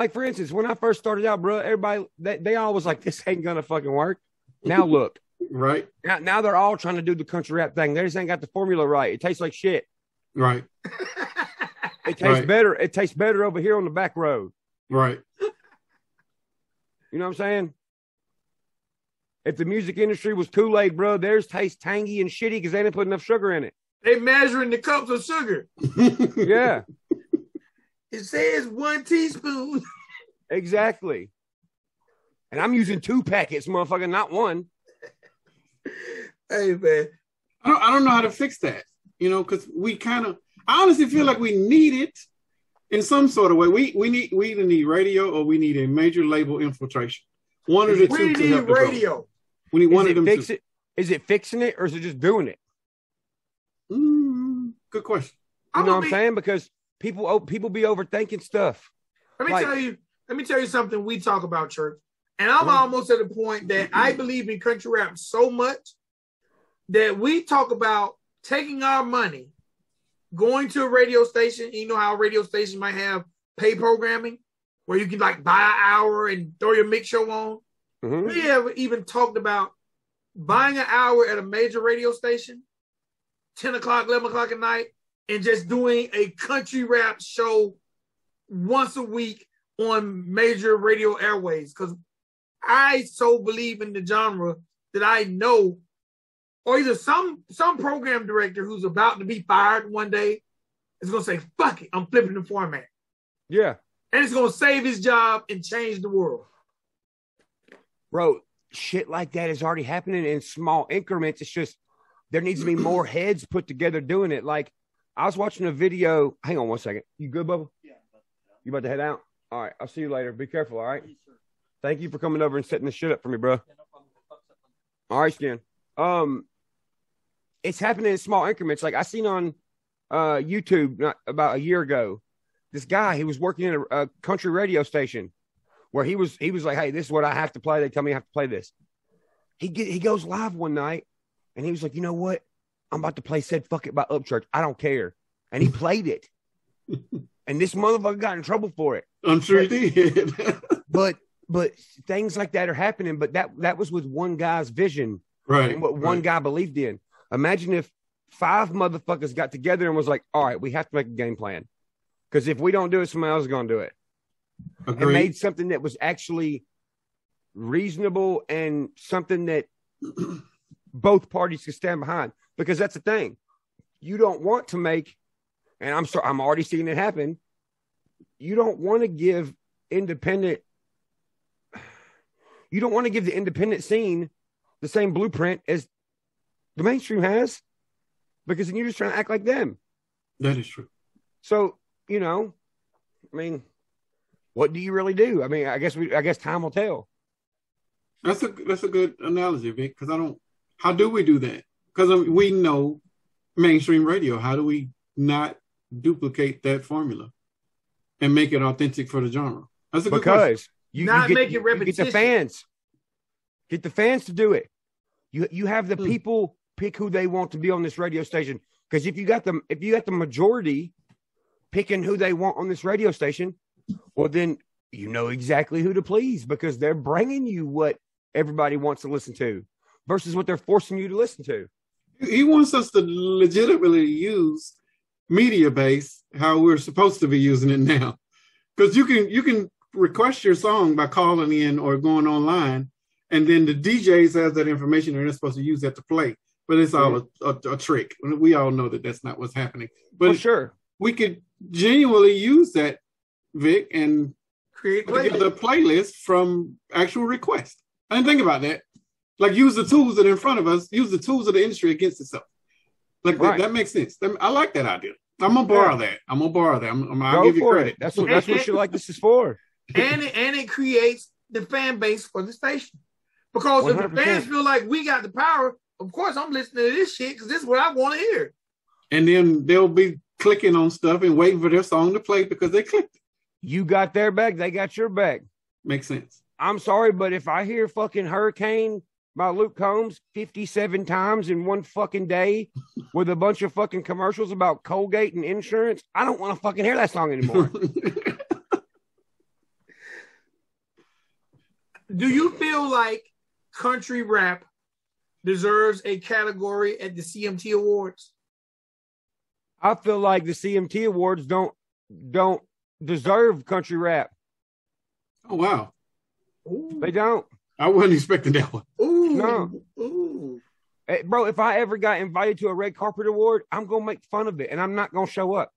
like for instance, when I first started out, bro, everybody they, they all was like, "This ain't gonna fucking work." Now look, right now, now they're all trying to do the country rap thing. They just ain't got the formula right. It tastes like shit. Right. It tastes Right. better. It tastes better over here on the back road. Right. You know what I'm saying? If the music industry was Kool Aid, bro, theirs tastes tangy and shitty because they didn't put enough sugar in it. They measuring the cups of sugar. Yeah, It says one teaspoon. Exactly. And I'm using two packets, motherfucker, not one. Hey man, I don't, I don't know how to fix that, you know, because we kind of, I honestly feel like we need it in some sort of way. We we need we either need radio or we need a major label infiltration. One of the two we to need help the growth. radio. We need Is one of it, them. fix two. it? Is it fixing it or is it just doing it? Mm, good question. You I'm know what I'm be- saying? Because people oh, people be overthinking stuff. Let me Like- tell you. Let me tell you something. We talk about church, and I'm Mhm. almost at the point that I believe in country rap so much that we talk about taking our money, going to a radio station. You know how a radio station might have pay programming where you can like buy an hour and throw your mix show on. Mhm. We have even talked about buying an hour at a major radio station, 10 o'clock, 11 o'clock at night, and just doing a country rap show once a week on major radio airways. Because I so believe in the genre that I know, or either some some program director who's about to be fired one day is gonna say, fuck it, I'm flipping the format. Yeah, And it's gonna save his job and change the world. bro, shit like that is already happening in small increments. It's just there needs to be more heads put together doing it. Like I was watching a video. Hang on one second. You good, Bubba? Yeah. You about to head out? All right. I'll see you later. Be careful. All right. Thank you for coming over and setting this shit up for me, bro. All right, Skin. Um, it's happening in small increments. Like I seen on uh YouTube not about a year ago, this guy he was working in a, a country radio station where he was he was like, "Hey, this is what I have to play." They tell me I have to play this. He get he goes live one night, and he was like, "You know what? I'm about to play said fuck it by Upchurch. I don't care." And he played it, and this motherfucker got in trouble for it. I'm sure he did. But but things like that are happening. But that that was with one guy's vision right. and what one guy believed in. Imagine if five motherfuckers got together and was like, "All right, we have to make a game plan." Because if we don't do it, somebody else is going to do it. and Agreed. made something that was actually reasonable and something that both parties could stand behind. Because that's the thing, you don't want to make, and I'm sorry, I'm already seeing it happen. You don't want to give independent. You don't want to give the independent scene the same blueprint as the mainstream has, because then you're just trying to act like them. that is true. So you know, I mean, what do you really do? I mean, I guess we, I guess time will tell. That's a that's a good analogy, Vic. Because I don't. How do we do that? Because we know mainstream radio. How do we not duplicate that formula and make it authentic for the genre? That's a good question. because you, Not you get, make it you- you get the repetition. fans, get the fans to do it. You you have the Hmm. people pick who they want to be on this radio station. Because if you got them, if you got the majority picking who they want on this radio station, well then you know exactly who to please because they're bringing you what everybody wants to listen to versus what they're forcing you to listen to. He wants us to legitimately use Mediabase how we're supposed to be using it now. Because you can you can request your song by calling in or going online, and then the DJs have that information and they're supposed to use that to play. But it's all a, a, a trick. We all know that that's not what's happening. For But sure. we could genuinely use that, Vic, and Create put together playlist. playlist from actual requests. I didn't think about that. Like use the tools that are in front of us, use the tools of the industry against itself. Like that- Right. that, makes sense. I like that idea. I'm gonna borrow that. I'm gonna borrow that. I'm, I'm, I'll Go give you credit. it. That's what that's what shit like this is for. and it, and it creates the fan base for the station. Because if the fans feel like we got the power, of course I'm listening to this shit because this is what I want to hear. And then they'll be clicking on stuff and waiting for their song to play because they clicked it. You got their back, they got your back. Makes sense. I'm sorry, but if I hear fucking Hurricane by Luke Combs 57 times in one fucking day with a bunch of fucking commercials about Colgate and insurance, I don't want to fucking hear that song anymore. Do you feel like country rap deserves a category at the CMT Awards? I feel like the CMT awards don't don't deserve country rap. Oh wow, Ooh. They don't. I wasn't expecting that one. Ooh. No. Ooh. Eh, Bro, if I ever got invited to a red carpet award, I'm gonna make fun of it and I'm not gonna show up.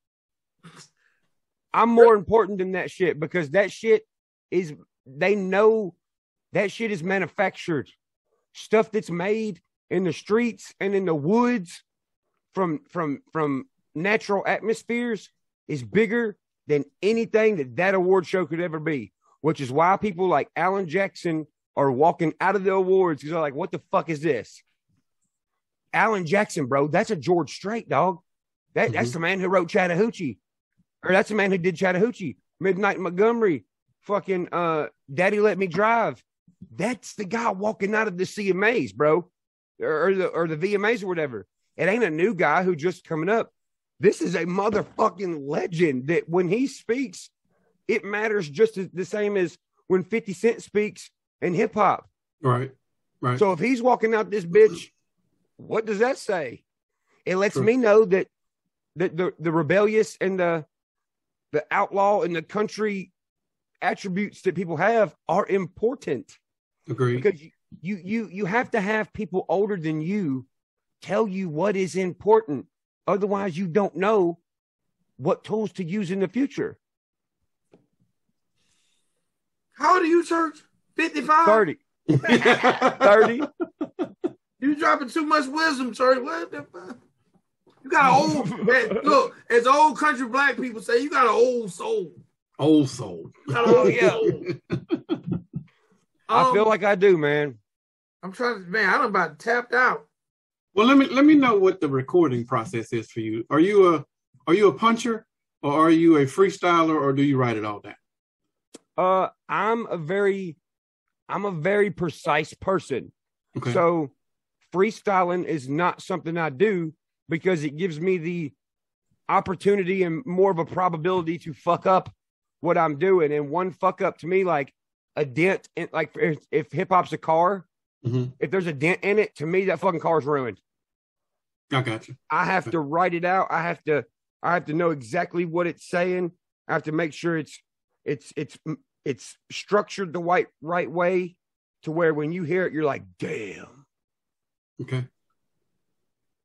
I'm more important than that shit because that shit is they know that shit is manufactured. Stuff that's made in the streets and in the woods from from from natural atmospheres is bigger than anything that that award show could ever be, which is why people like Alan Jackson are walking out of the awards because they're like, what the fuck is this? Alan Jackson, bro, that's a George Strait, dog. That, That's the man who wrote Chattahoochee. Or that's the man who did Chattahoochee, Midnight Montgomery, fucking uh, Daddy Let Me Drive. That's the guy walking out of the CMAs, bro. Or, or the or the VMAs or whatever. It ain't a new guy who just coming up. This is a motherfucking legend that when he speaks, it matters just as, the same as when 50 Cent speaks in hip hop. Right, right. So if he's walking out this bitch, what does that say? It lets True. me know that that the, the rebellious and the the outlaw and the country attributes that people have are important Agree. because you, you you you have to have people older than you tell you what is important. Otherwise, you don't know what tools to use in the future. How do you, Church? 55? 30. 30. You dropping too much wisdom, Church. What the fuck? You got an old, man, look, as old country black people say, you got an old soul. Old soul. Got old Yeah. soul. I Um, feel like I do, man. I'm trying to, man, I'm about tapped out. Well, let me let me know what the recording process is for you. Are you a are you a puncher or are you a freestyler or do you write it all down? Uh, I'm a very, I'm a very precise person. Okay. So freestyling is not something I do because it gives me the opportunity and more of a probability to fuck up what I'm doing. And one fuck up to me, like a dent in, like if, if hip hop's a car, Mhm. if there's a dent in it, to me that fucking car's ruined. I got you. I have to write it out. I have to I have to know exactly what it's saying. I have to make sure it's it's it's it's structured the right right way to where when you hear it, you're like, damn. Okay.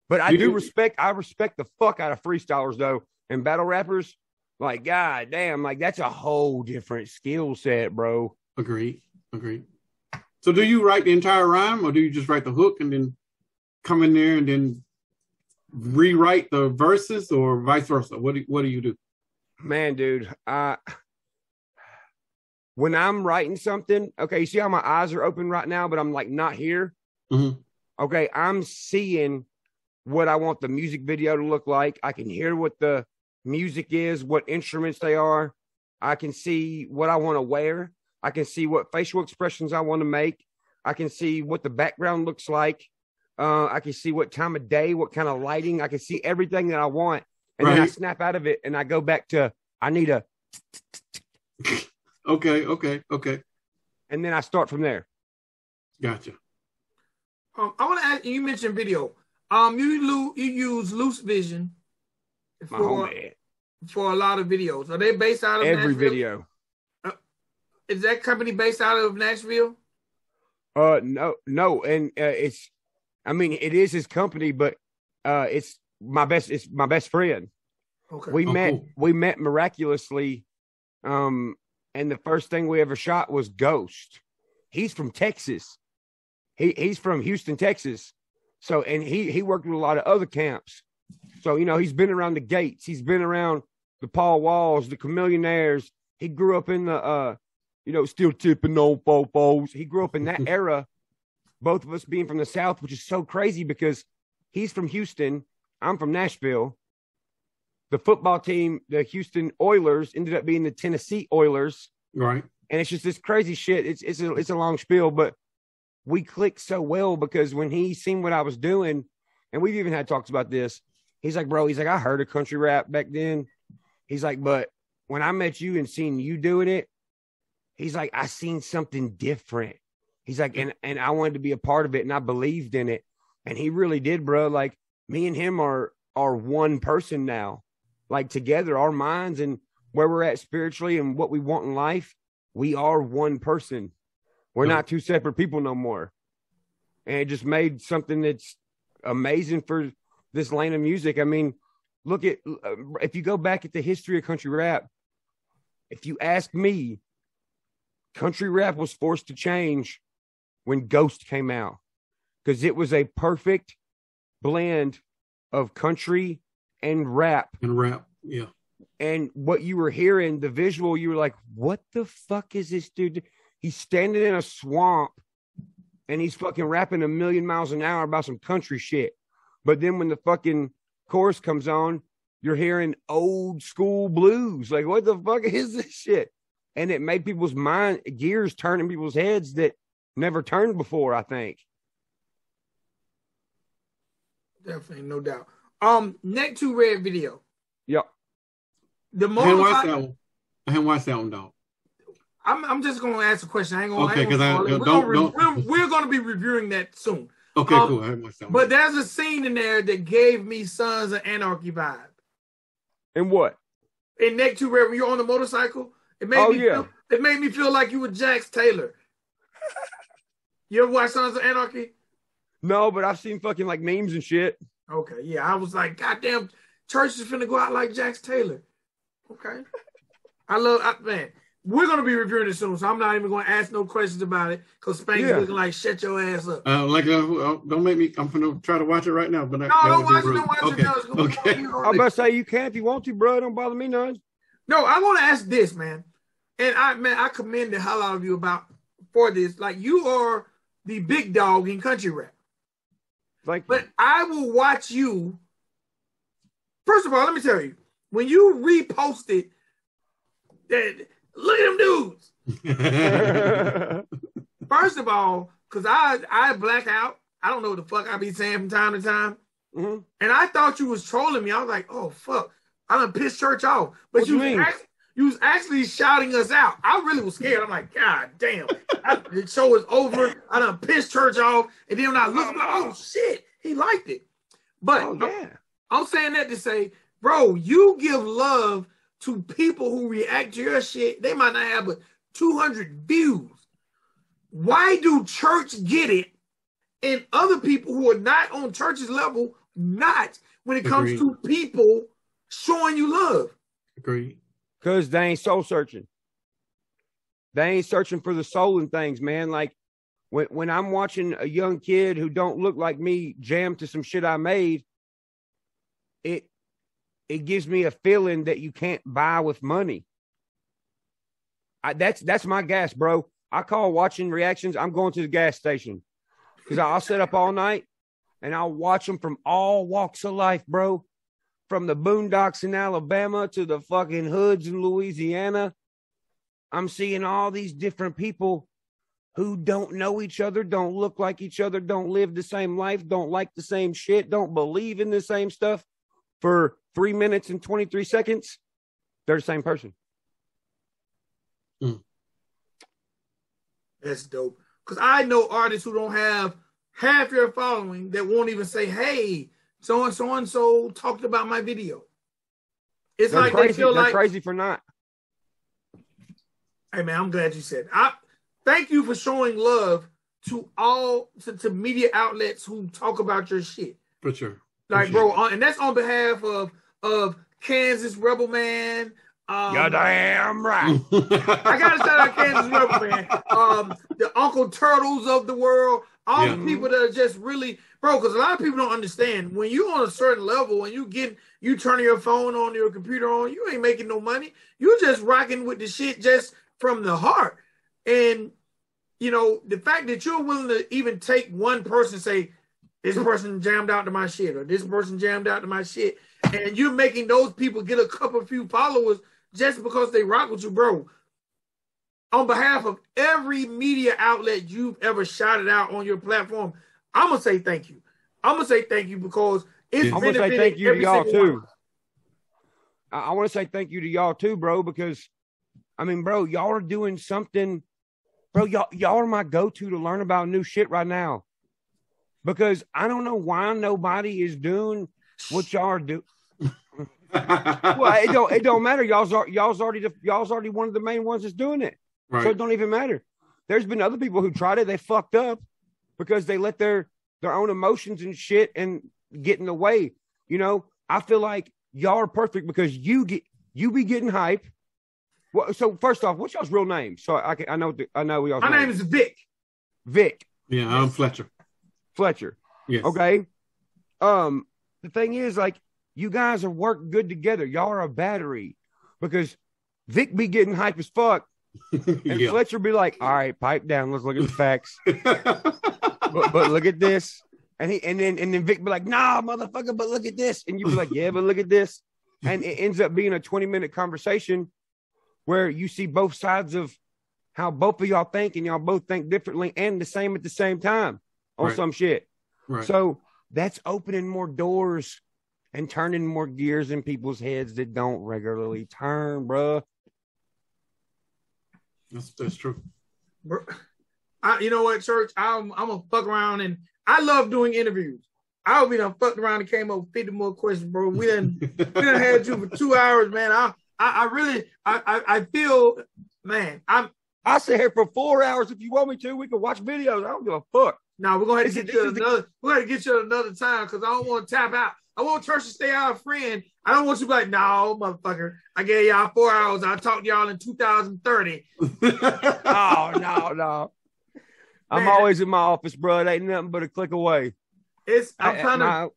But I do do- respect I respect the fuck out of freestylers though and battle rappers. Like, god damn, like that's a whole different skill set, bro. Agreed. Agreed. So do you write the entire rhyme or do you just write the hook and then come in there and then rewrite the verses or vice versa? What do what do you do? Man, dude, I when I'm writing something, okay, you see how my eyes are open right now, but I'm like not here. Mhm. Okay, I'm seeing what I want the music video to look like. I can hear what the music is, what instruments they are. I can see what I want to wear. I can see what facial expressions I want to make. I can see what the background looks like. Uh, I can see what time of day, what kind of lighting. I can see everything that I want. And then I snap out of it and I go back to, I need a, Okay, okay, okay. and then I start from there. Gotcha. Um, I want to ask you, you mentioned video. Um, you, lo- you use Loose Vision for, for a lot of videos. Are they based out of Every Nashville? video. Is that company based out of Nashville? Uh, no, no, and uh, it's, I mean, it is his company, but uh, it's my best. It's my best friend. Okay. We Oh, met. cool. We met miraculously, um, and the first thing we ever shot was Ghost. He's from Texas. He he's from Houston, Texas. So, and he he worked with a lot of other camps. So you know, he's been around the gates. He's been around the Paul Walls, the Chamillionaires. He grew up in the uh, you know, still tipping on fofos. He grew up in that era. Both of us being from the South, which is so crazy because he's from Houston. I'm from Nashville. The football team, the Houston Oilers, ended up being the Tennessee Oilers, Right. and it's just this crazy shit. It's it's a it's a long spiel, but we clicked so well because when he seen what I was doing, and we've even had talks about this. He's like, bro, he's like, I heard a country rap back then. He's like, but when I met you and seen you doing it, he's like, I seen something different. He's like, and and I wanted to be a part of it, and I believed in it, and he really did, bro. Like me and him are are one person now, like together, our minds and where we're at spiritually and what we want in life, we are one person. We're Yeah. not two separate people no more. And it just made something that's amazing for this lane of music. I mean, look at uh, if you go back at the history of country rap, if you ask me, country rap was forced to change when Ghost came out because it was a perfect blend of country and rap. And rap. Yeah. And what you were hearing, the visual, you were like, what the fuck is this dude? He's standing in a swamp and he's fucking rapping a million miles an hour about some country shit. But then when the fucking chorus comes on, you're hearing old school blues. Like, what the fuck is this shit? And it made people's mind gears turn in people's heads that never turned before, I think. Definitely, no doubt. Um, neck to red video. Yep. The I haven't watched motorcycle. that one. I haven't watched that one, dog. I'm, I'm just gonna ask a question. I ain't gonna. Okay, I I- gonna we're, don't- gonna re- don't- we're, we're gonna be reviewing that soon. Okay, Um, cool. I haven't watched that one. But there's a scene in there that gave me Sons of Anarchy vibe. And what? In neck to red, when you're on the motorcycle, it made Oh, me yeah. feel, it made me feel like you were Jax Teller. you ever watch Sons of Anarchy? No, but I've seen fucking like memes and shit. Okay, yeah, I was like, goddamn, church is finna go out like Jax Teller. Okay, I love, I, man. We're gonna be reviewing it soon, so I'm not even gonna ask no questions about it because Spank's Yeah. looking like shut your ass up. Uh, like, uh, don't make me. I'm gonna try to watch it right now, but No, that don't watch it. Don't watch okay. it. No, it's gonna okay. I'm you. about to say you can if you want to, bro. Don't bother me none. No, I want to ask this, man. And I, man, I commend the hell out of you about for this. Like you are the big dog in country rap, Like, but I will watch you. First of all, let me tell you, when you reposted that, look at them dudes. First of all, because I I black out. I don't know what the fuck I be saying from time to time. Mhm. And I thought you was trolling me. I was like, oh fuck, I done pissed church off. But What you you mean? act- you was actually shouting us out. I really was scared. I'm like, God damn, I, the show is over. I done pissed church off. And then when I look, I'm like, oh shit, he liked it. But oh yeah. I'm saying that to say, bro, you give love to people who react to your shit. They might not have but 200 views. Why do church get it and other people who are not on church's level not when it comes Agreed. to people showing you love? Agreed. Because they ain't soul searching. They ain't searching for the soul in things, man. Like when when I'm watching a young kid who don't look like me jam to some shit I made, it it gives me a feeling that you can't buy with money. I, that's that's my gas, bro. I call watching reactions. I'm going to the gas station because I'll sit up all night and I'll watch them from all walks of life, bro from the boondocks in Alabama to the fucking hoods in Louisiana. I'm seeing all these different people who don't know each other, don't look like each other, don't live the same life, don't like the same shit, don't believe in the same stuff for three minutes and 23 seconds. They're the same person. Mm. That's dope. Because I know artists who don't have half your following that won't even say, hey, so and so and so talked about my video. It's They're like crazy. they feel They're like crazy for not. Hey man, I'm glad you said. I thank you for showing love to all to, to media outlets who talk about your shit. For sure. Like, Appreciate bro, it. on, and that's on behalf of of Kansas Rebel Man. Um, You're damn right. I gotta shout out Kansas Rebel Man. Um, the Uncle Turtles of the world. All Yeah. the people that are just really, bro. Because a lot of people don't understand when you're on a certain level and you get you turning your phone on, your computer on, you ain't making no money. You're just rocking with the shit just from the heart. And you know the fact that you're willing to even take one person say this person jammed out to my shit or this person jammed out to my shit, and you're making those people get a couple few followers just because they rock with you, bro. On behalf of every media outlet you've ever shouted out on your platform, I'm gonna say thank you. I'm gonna say thank you because it's I'm I'm gonna say thank you to y'all single one too. I, I want to say thank you to y'all too, bro, because I mean, bro, y'all are doing something, bro. Y'all y'all are my go to to learn about new shit right now, because I don't know why nobody is doing what y'all are doing. well, it don't it don't matter. Y'all's y'all's already the, y'all's already one of the main ones that's doing it. Right. So it don't even matter. There's been other people who tried it, they fucked up because they let their their own emotions and shit and get in the way. You know, I feel like y'all are perfect because you get you be getting hype. Well, so first off, what's y'all's real name? So I can, I know the, I know y'all. My name is Vic. Vic yeah, I'm Fletcher. Fletcher. Yes. Okay. Um, the thing is, like, you guys are work good together. Y'all are a battery because Vic be getting hype as fuck, and yeah. Fletcher be like, "All right, pipe down. Let's look at the facts." but, but look at this. And he and then and then Vic be like, nah, motherfucker, but look at this. And you be like, yeah, but look at this. And it ends up being a 20 minute conversation where you see both sides of how both of y'all think and y'all both think differently and the same at the same time on Right. some shit. right. So that's opening more doors and turning more gears in people's heads that don't regularly turn, bruh. That's, that's true. Bro, I, you know what, church? I'm I'm gonna fuck around and I love doing interviews. I will be done fucked around and came up with 50 more questions, bro. We didn't we done had you for two hours, man. I I, I really I, I I feel man, I'm I sit here for four hours. If you want me to, we can watch videos. I don't give a fuck. now we're gonna have to get you this is the- another we're gonna get you another time because I don't want to tap out. I want church to stay our friend. I don't want you to be like, no, motherfucker. I gave y'all four hours. I talked to y'all in 2030. Oh no, no. I'm Man. always in my office, bro. It ain't nothing but a click away. It's I'm I- trying to my-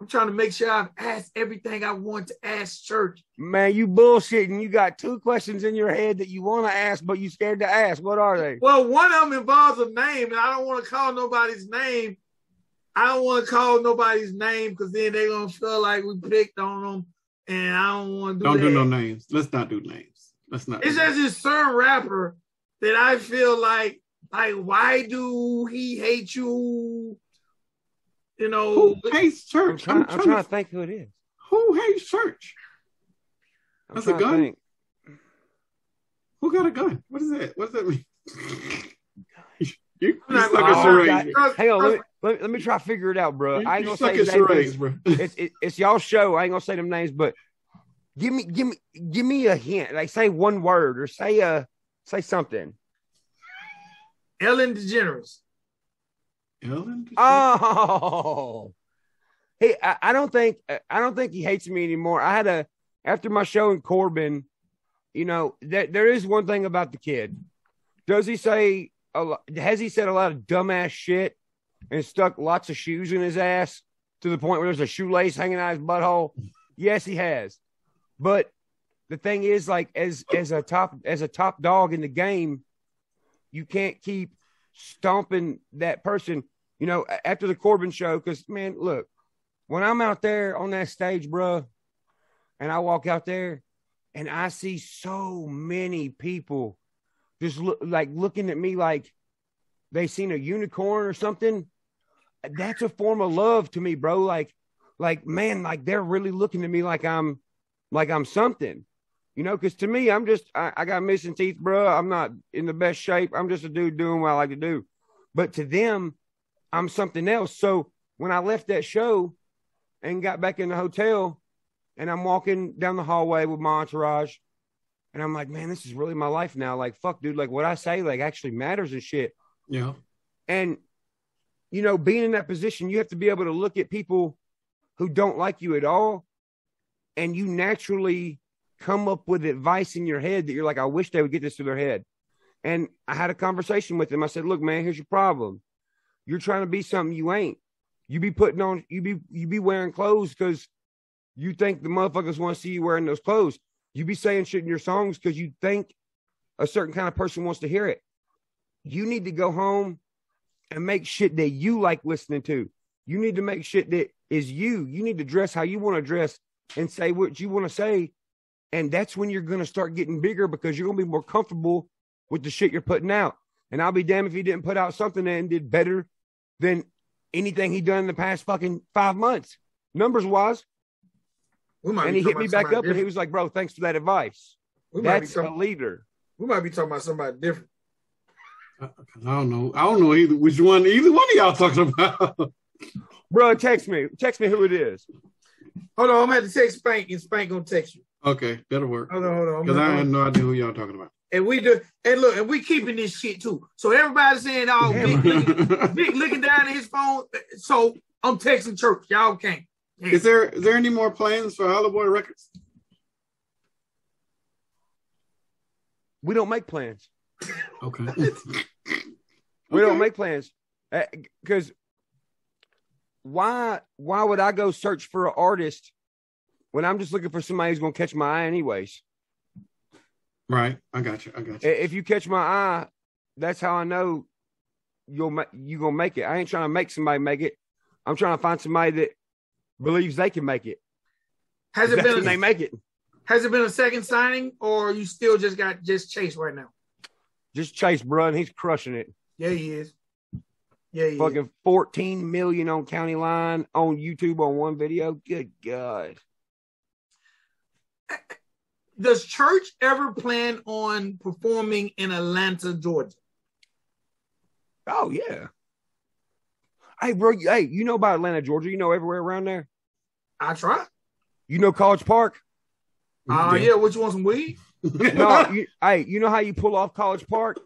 I'm trying to make sure I've asked everything I want to ask church. man, you bullshitting. You got two questions in your head that you want to ask, but you scared to ask. What are they? Well, one of them involves a name, and I don't want to call nobody's name. I don't want to call nobody's name because then they're gonna feel like we picked on them, and I don't want to do Don't do no names. Let's not do names. Let's not. It's do just this certain rapper that I feel like, like, why do he hate you? You know, Who hates I'm church? trying, I'm trying to think who it is. Who hates church? I'm That's a gun? Who got a gun? What is that? What does that mean? you, I'm not you suck gonna- at Oh, charades. Hang on, let me, let me, let me try to figure it out, bro. You, I ain't you gonna suck say at his name 'cause charades, bro. It's it, it's y'all show. I ain't gonna say them names, but give me give me give me a hint. Like say one word or say a say something. Ellen DeGeneres. Ellen? Oh, hey, I, I don't think I don't think he hates me anymore. I had a after my show in Corbin, you know, that there is one thing about the kid. Does he say a lot, has he said a lot of dumbass shit and stuck lots of shoes in his ass to the point where there's a shoelace hanging out his butthole? Yes, he has. But the thing is, like as as a top as a top dog in the game, you can't keep stomping that person. You know, after the Corbin show, because man, look, when I'm out there on that stage, bruh, and I walk out there and I see so many people just look like looking at me like they seen a unicorn or something. That's a form of love to me, bro. Like, like man, like they're really looking at me like I'm like I'm something. You know, because to me, I'm just I, I got missing teeth, bro. I'm not in the best shape. I'm just a dude doing what I like to do. But to them, I'm something else. So when I left that show and got back in the hotel, and I'm walking down the hallway with my entourage, and I'm like, man, this is really my life now. Like, fuck, dude. Like, what I say like actually matters and shit. Yeah. And you know, being in that position, you have to be able to look at people who don't like you at all, and you naturally come up with advice in your head that you're like, I wish they would get this to their head. And I had a conversation with him. I said, Look, man, here's your problem. You're trying to be something you ain't. You be putting on, you be you be wearing clothes because you think the motherfuckers want to see you wearing those clothes. You be saying shit in your songs because you think a certain kind of person wants to hear it. You need to go home and make shit that you like listening to. You need to make shit that is you. You need to dress how you want to dress and say what you want to say. And that's when you're going to start getting bigger because you're going to be more comfortable with the shit you're putting out. And I'll be damned if he didn't put out something that did better than anything he done in the past fucking five months, numbers wise. We might And he hit me back somebody up and he was like, bro, thanks for that advice. We That's talking- a leader. We might be talking about somebody different. I don't know. I don't know either which one either one of y'all talking about. Bro, text me. Text me who it is. Hold on, I'm gonna have to text Spank and Spank gonna text you. okay, that'll work. Hold on, hold on. I'm Because I had no idea who y'all talking about. and we do and look, and we keeping this shit too. So everybody's saying, oh, Vic, looking, Vic looking down at his phone. So I'm texting church. Y'all can't. Is there is there any more plans for Hollow Boy Records? We don't make plans. Okay. We Okay. don't make plans uh, because why? Why would I go search for an artist when I'm just looking for somebody who's gonna catch my eye anyways? Right. I got you. I got I- you. If you catch my eye, that's how I know you'll ma- you gonna make it. I ain't trying to make somebody make it. I'm trying to find somebody that believes they can make it. Has it been when they make it. has it been a second signing or you still just got just Chase right now? Just Chase, bro, he's crushing it. Yeah, he is. Yeah, he is. Fucking 14 million on County Line on YouTube on one video. Good God. Does church ever plan on performing in Atlanta, Georgia? Oh yeah. Hey, bro. Hey, you know about Atlanta, Georgia? You know everywhere around there. I try. You know College Park. Uh yeah, what you want some weed? No, you, hey, you know how you pull off College Park,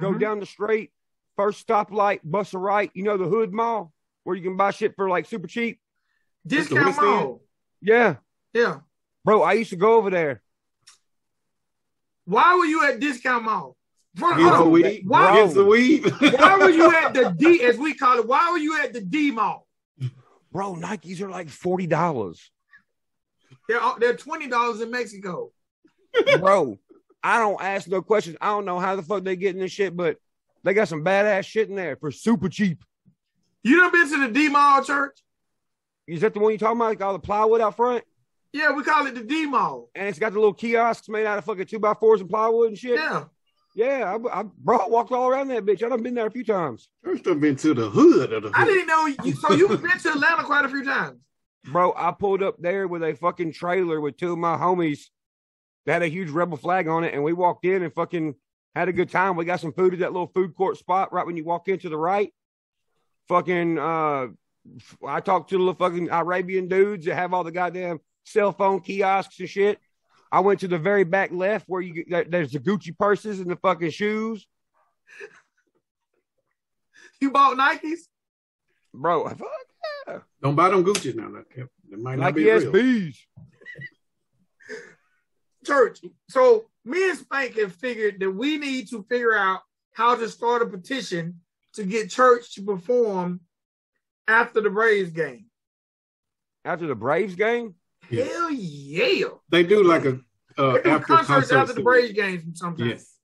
go Mhm. down the street, first stoplight, bus a right. You know the Hood Mall where you can buy shit for like super cheap. Discount West End? mall. Yeah, Yeah. bro. I used to go over there. Why were you at discount mall? For- Gets the weed. Why- Gets the weed. Why were you at the D, as we call it? Why were you at the D mall? Bro, Nikes are like forty dollars. They're they're twenty dollars in Mexico. bro. I don't ask no questions. I don't know how the fuck they getting this shit, but they got some badass shit in there for super cheap. You done been to the D mall church? Is that the one you talking about? Like all the plywood out front, Yeah, we call it the D mall. and it's got the little kiosks made out of fucking two by fours and plywood and shit. Yeah. Yeah, I, I, bro, walked all around that bitch. I done been there a few times, First, I've been to the hood of the I didn't know you so you've been to Atlanta quite a few times. bro. I pulled up there with a fucking trailer with two of my homies that had a huge rebel flag on it, and we walked in and fucking had a good time. We got some food at that little food court spot right when you walk in to the right. Fucking, uh, I talked to the little fucking Arabian dudes that have all the goddamn cell phone kiosks and shit. I went to the very back left where you there- there's the Gucci purses and the fucking shoes, You bought Nikes? bro. Fuck yeah. Don't buy them Gucci now. That, that might not like be real. SBs. Church. So me and Spank have figured that we need to figure out how to start a petition to get church to perform after the Braves game. After the Braves game, Yeah. Hell yeah. They do like a uh, They do after concerts concert after the. Braves games sometimes. Yes.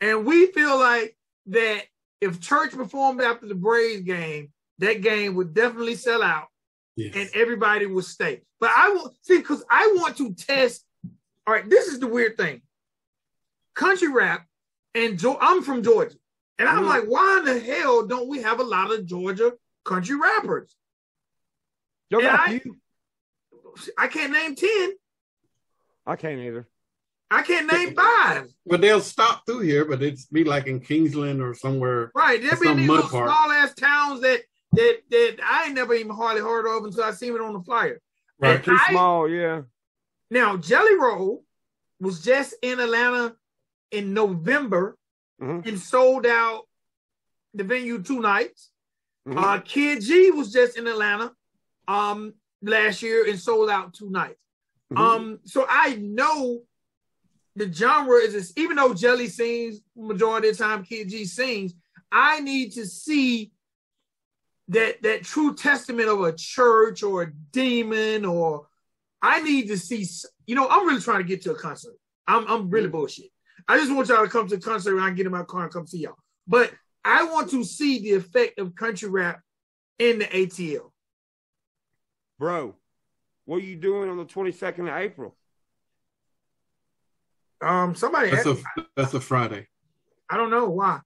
And we feel like that if church performed after the Braves game, that game would definitely sell out Yes. and everybody would stay. But I will see because I want to test. All right, this is the weird thing. Country rap, and Geo- I'm from Georgia, and I'm Mhm. like, why in the hell don't we have a lot of Georgia country rappers? Y'all got I- a few? I can't name ten. I can't either. I can't name five. But they'll stop through here, but it's be like in Kingsland or somewhere. Right. There be Some these little small ass towns that that that I ain't never even hardly heard of until I seen it on the flyer. Right. And Too I- small, yeah. Now, Jelly Roll was just in Atlanta in November Mhm. and sold out the venue two nights. Mhm. Uh, Kidd G was just in Atlanta um, last year and sold out two nights. Mhm. Um, so I know the genre is this, even though Jelly sings majority of the time, Kidd G sings. I need to see that that true testament of a church or a demon, or I need to see. You know, I'm really trying to get to a concert. I'm I'm really bullshit. I just want y'all to come to the concert and I get in my car and come see y'all. But I want to see the effect of country rap in the ATL. Bro, what are you doing on the 22nd of April? Um, somebody, That's asked- a that's a Friday. I don't know why.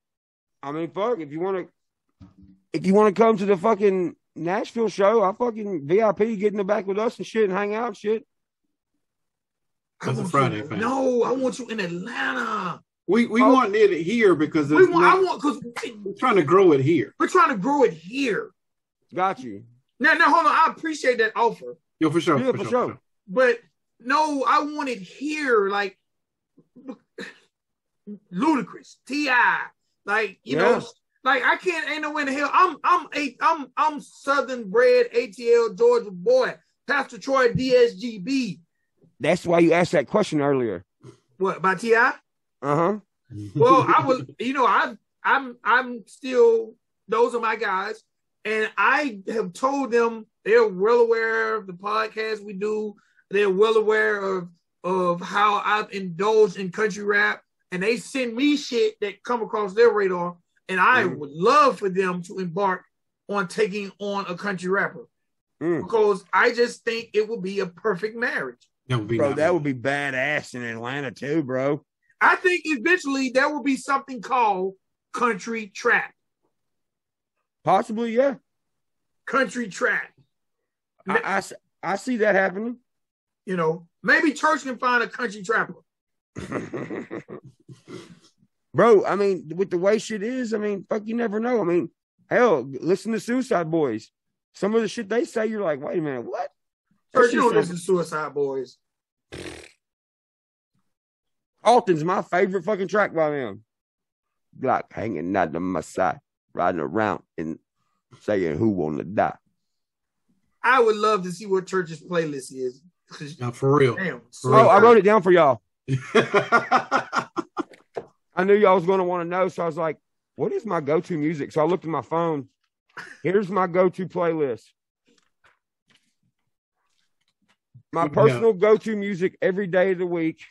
I mean, fuck, if you want to, if you want to come to the fucking Nashville show, I fucking VIP get in the back with us and shit and hang out and shit. I That's a Friday, you- No, I want you in Atlanta. We we Oh. want it here because We it's want, I want because we're trying to grow it here. we're trying to grow it here. Got you. Now, now hold on. I appreciate that offer, Yo, for sure. Yeah, for, for sure. sure. but no, I want it here. Like Ludacris, T.I., like you Yeah. know, like I can't. Ain't no way in the hell. I'm I'm a I'm I'm Southern bred ATL Georgia boy. Pastor Troy DSGB. That's why you asked that question earlier. What by T.I.? Uh huh. Well, I was, you know, I, I'm, I'm still. Those are my guys, and I have told them they're well aware of the podcast we do. They're well aware of of how I've indulged in country rap, and they send me shit that come across their radar, and I Mhm. would love for them to embark on taking on a country rapper Mm. because I just think it would be a perfect marriage. That would be Bro, nice. that would be badass in Atlanta too, bro. I think eventually there will be something called country trap. Possibly, yeah. Country trap. I see that happening. You know, maybe church can find a country trapper. Bro, I mean, with the way shit is, I mean, fuck, you never know. I mean, hell, listen to Suicide Boys. Some of the shit they say, you're like, wait a minute, what? Church, you don't listen to Suicide Boys. Alton's my favorite fucking track by them. Glock hanging out to my side, riding around and saying who wanna die. I would love to see what church's playlist is. Now, for real. Damn. For Oh, real. I wrote it down for y'all. I knew y'all was gonna want to know, so I was like, what is my go-to music? So I looked at my phone. Here's my go-to playlist. My Yeah. personal go-to music every day of the week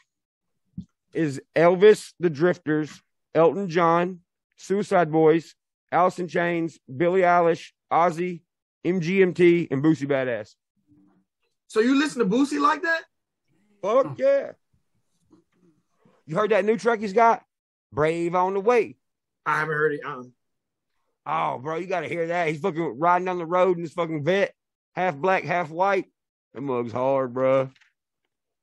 is Elvis, The Drifters, Elton John, Suicide Boys, Alice in Chains, Billie Eilish, Ozzy, MGMT, and Boosie Badazz. So you listen to Boosie like that? Fuck yeah. You heard that new track he's got? Brave on the way. I haven't heard it. Uh, Oh, bro, you gotta hear that. He's fucking riding down the road in his fucking vet, half black, half white. That mug's hard, bro.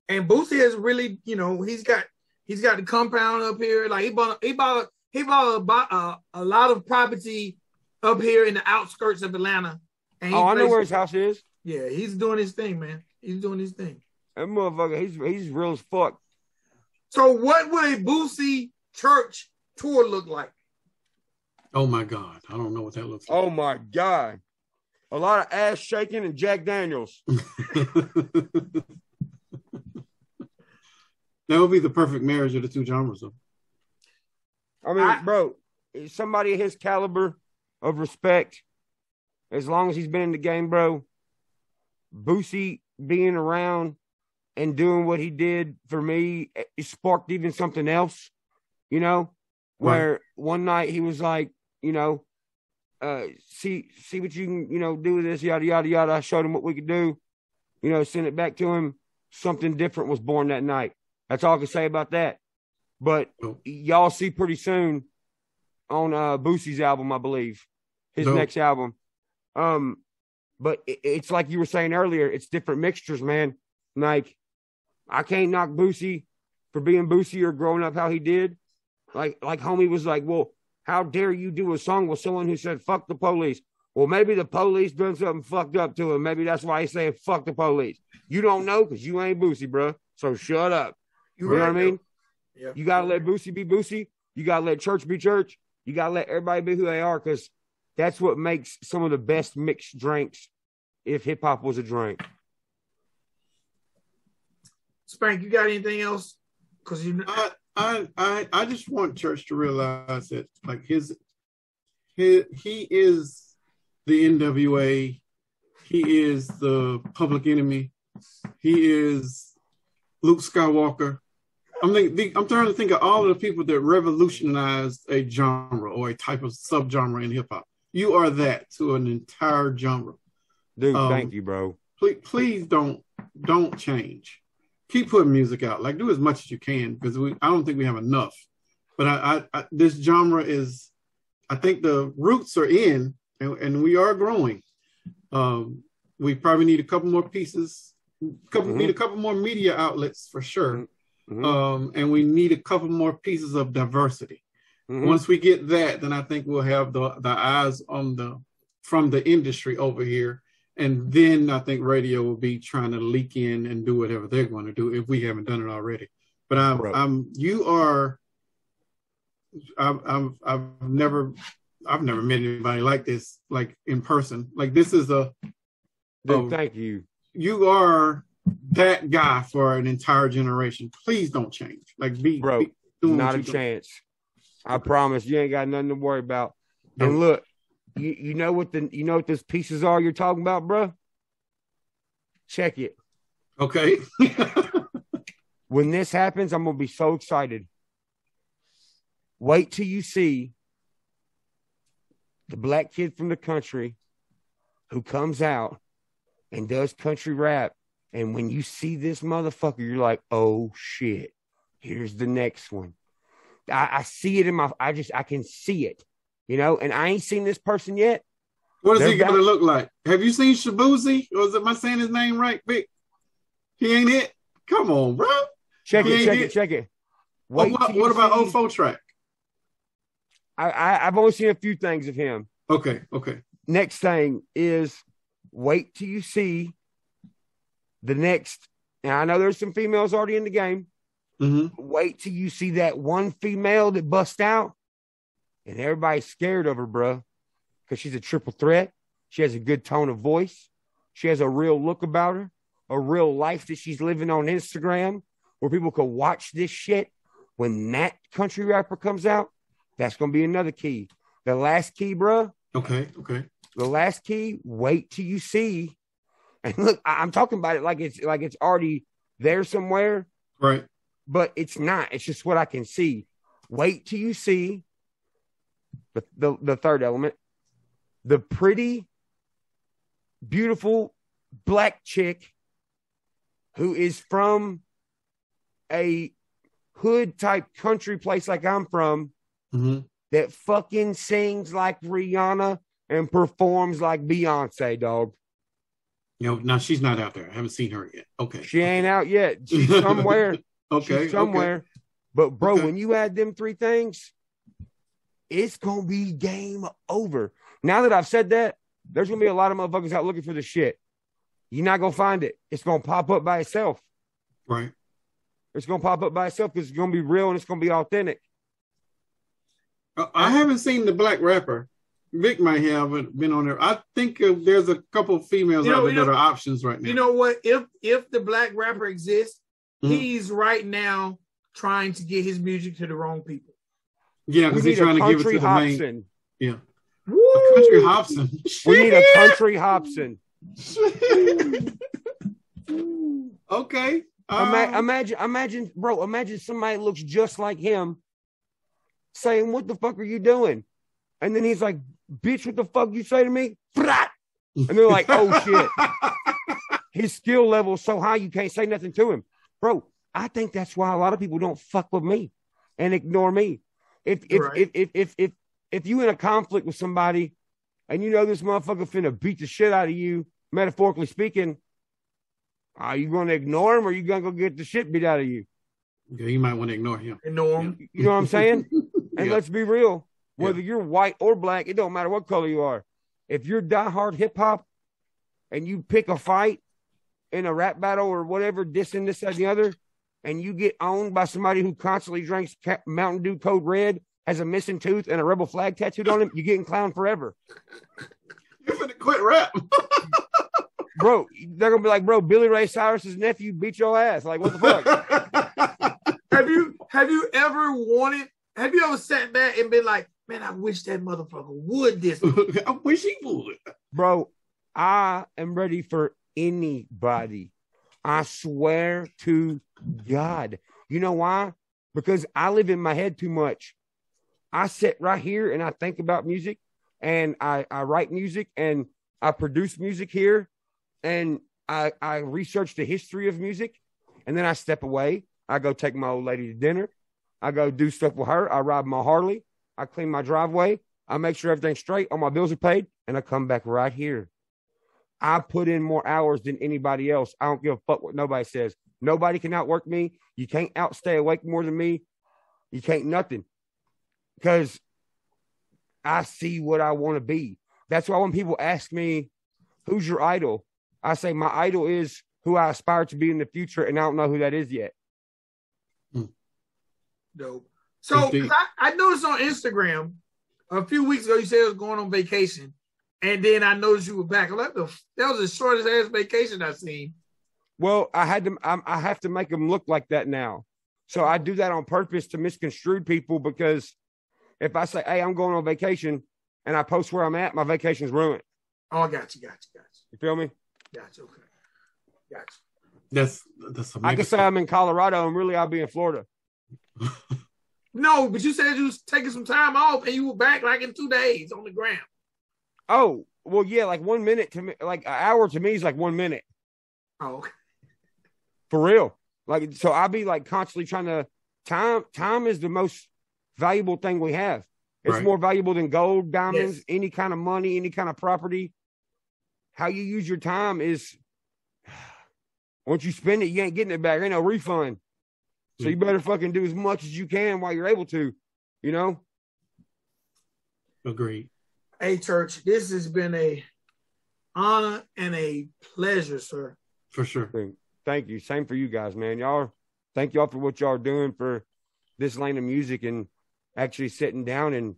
and Boosie has really, you know, he's got he's got the compound up here. Like he bought he bought he bought a, bought a, a lot of property up here in the outskirts of Atlanta. And Oh, I know where his house is. Yeah, he's doing his thing, man. He's doing his thing. That motherfucker, he's he's real as fuck. So what would a Boosie church tour look like? oh my God. I don't know what that looks like. Oh my god. A lot of ass shaking and Jack Daniels. that would be the perfect marriage of the two genres. Though. I mean, I- bro, somebody of his caliber of respect, as long as he's been in the game, bro, Boosie being around and doing what he did for me, it sparked even something else, you know, where one night he was like, you know, uh, see, see what you can, you know, do with this, yada, yada, yada. I showed him what we could do, you know, send it back to him. Something different was born that night. That's all I can say about that. But Dope. y'all see pretty soon on uh Boosie's album, I believe, his next album. Um, but it, it's like you were saying earlier, it's different mixtures, man. Like, I can't knock Boosie for being Boosie or growing up how he did. Like, like homie was like, well, how dare you do a song with someone who said fuck the police? Well, maybe the police done something fucked up to him. Maybe that's why he's saying fuck the police. You don't know because you ain't Boosie, bro. So shut up. You know what I mean? Yeah. You gotta let Boosie be Boosie. You gotta let church be church. You gotta let everybody be who they are because that's what makes some of the best mixed drinks. If hip hop was a drink, Spank, you got anything else? Because you I, I, I, I just want church to realize that, like his, his, he is the NWA. He is the Public Enemy. He is Luke Skywalker. I'm I'm trying to think of all of the people that revolutionized a genre or a type of subgenre in hip hop. You are that to an entire genre. dude. Um, thank you, bro. Please, please don't don't change. Keep putting music out. Like do as much as you can because we I don't think we have enough. But I, I, I this genre is I think the roots are in and, and we are growing. Um, we probably need a couple more pieces. Couple Mhm. need a couple more media outlets for sure. Mhm. um, and we need a couple more pieces of diversity. Mhm. Once we get that, then I think we'll have the the eyes on the from the industry over here, and then I think radio will be trying to leak in and do whatever they're going to do if we haven't done it already. But I'm, Bro. I'm you are. I've, I've I've never I've never met anybody like this like in person. Like this is a Dude, um, thank you. you are that guy for an entire generation. Please don't change. Like be, Bro, be doing Not a chance. I promise you ain't got nothing to worry about. And look, you, you know what the you know what those pieces are you're talking about, bro? Check it. Okay. When this happens, I'm gonna be so excited. Wait till you see the black kid from the country who comes out and does country rap. And when you see this motherfucker, you're like, oh shit, here's the next one. I, I see it in my I just I can see it, you know, and I ain't seen this person yet. what is They're he gonna look like? Have you seen Shaboozey? Or is it am I saying his name right, Vic? He ain't it? Come on, bro. Check He it, check it. it, check it. Oh, what, Wait what, what about 04 track? I, I I've only seen a few things of him. Okay, okay. next thing is wait till you see the next. Now I know there's some females already in the game. hmm Wait till you see that one female that bust out, and everybody's scared of her, bro, because she's a triple threat. She has a good tone of voice. She has a real look about her, a real life that she's living on Instagram, where people can watch this shit. When that country rapper comes out, that's gonna be another key. The last key, bro. Okay, okay. the last key wait till you see and look I- i'm talking about it like it's like it's already there somewhere. Right. but it's not. It's just what i can see. Wait till you see the the, the third element. The pretty beautiful black chick who is from a hood type country place like i'm from hmm that fucking sings like Rihanna and performs like Beyonce, dog. You know, now she's not out there. I haven't seen her yet. Okay. She ain't out yet. She's somewhere. Okay. She's somewhere. But bro, Okay. when you add them three things, it's gonna be game over. Now that I've said that, there's gonna be a lot of motherfuckers out looking for the shit. You're not gonna find it. It's gonna pop up by itself. Right. It's gonna pop up by itself because it's gonna be real and it's gonna be authentic. Uh, I haven't seen the black rapper. Vic might have been on there. I think uh, there's a couple of females You know- out there you know- that are options right now. You know what? If if the black rapper exists, Mhm. he's right now trying to get his music to the wrong people. yeah, because he's trying to give it to the main. Hopsin. Yeah. Woo! A country Hopsin. We need a country Hopsin. okay. Ima- Um, imagine, imagine, bro. Imagine somebody looks just like him, saying, "What the fuck are you doing?" And then he's like, "Bitch, what the fuck you say to me?" Brat! And they're like, "Oh shit." His skill level is so high you can't say nothing to him, bro. I think that's why a lot of people don't fuck with me and ignore me. If if Right. if, if if if if you in a conflict with somebody and you know this motherfucker finna beat the shit out of you, metaphorically speaking, are you gonna ignore him or you gonna go get the shit beat out of you? yeah, you might want to ignore him. And Norm. You know what I'm saying? And Yeah. let's be real. Yeah. Whether you're white or black, it don't matter what color you are. If you're diehard hip hop and you pick a fight in a rap battle or whatever, dissing this and the other, and you get owned by somebody who constantly drinks Mountain Dew Code Red, has a missing tooth and a rebel flag tattooed on him, you're getting clowned forever. You're gonna quit rap. Bro, they're gonna be like, bro, Billy Ray Cyrus's nephew beat your ass. Like, what the fuck? Have you have you ever wanted? Have you ever sat back and been like, man, I wish that motherfucker would this. I wish he would. Bro, I am ready for anybody. I swear to God. You know why? Because I live in my head too much. I sit right here and I think about music and I, I write music and I produce music here and I, I research the history of music and then I step away. I go take my old lady to dinner. I go do stuff with her. I ride my Harley. I clean my driveway. I make sure everything's straight. All my bills are paid and I come back right here. I put in more hours than anybody else. I don't give a fuck what nobody says. Nobody can outwork me. You can't outstay awake more than me. You can't nothing. Because I see what I want to be. That's why when people ask me, who's your idol? I say my idol is who I aspire to be in the future, and I don't know who that is yet. Dope. So 'cause I, I noticed on Instagram a few weeks ago you said I was going on vacation, and then I noticed you were back. I'm like, the, that was the shortest ass vacation I've seen. Well, I had to. I'm, I have to make them look like that now. So I do that on purpose to misconstrue people because if I say, "Hey, I'm going on vacation," and I post where I'm at, my vacation's ruined. Oh, I got you, got you, got You feel me? you, got you. Okay, got you. That's that's. a I can say I'm in Colorado and really I'll be in Florida. No, but you said you was taking some time off and you were back like in two days on the ground. Oh, well, yeah, like one minute to me, like an hour to me is like one minute Oh, okay. for real. Like, so I'll be like constantly trying to time. Time is the most valuable thing we have. It's Right. more valuable than gold, diamonds, Yes. any kind of money, any kind of property. How you use your time is once you spend it, you ain't getting it back. Ain't no refund. So you better fucking do as much as you can while you're able to, you know? Agreed. Hey, church, this has been a honor and a pleasure, sir. For sure. Thank- Thank you. Same for you guys, man. Y'all, thank y'all for what y'all are doing for this lane of music and actually sitting down and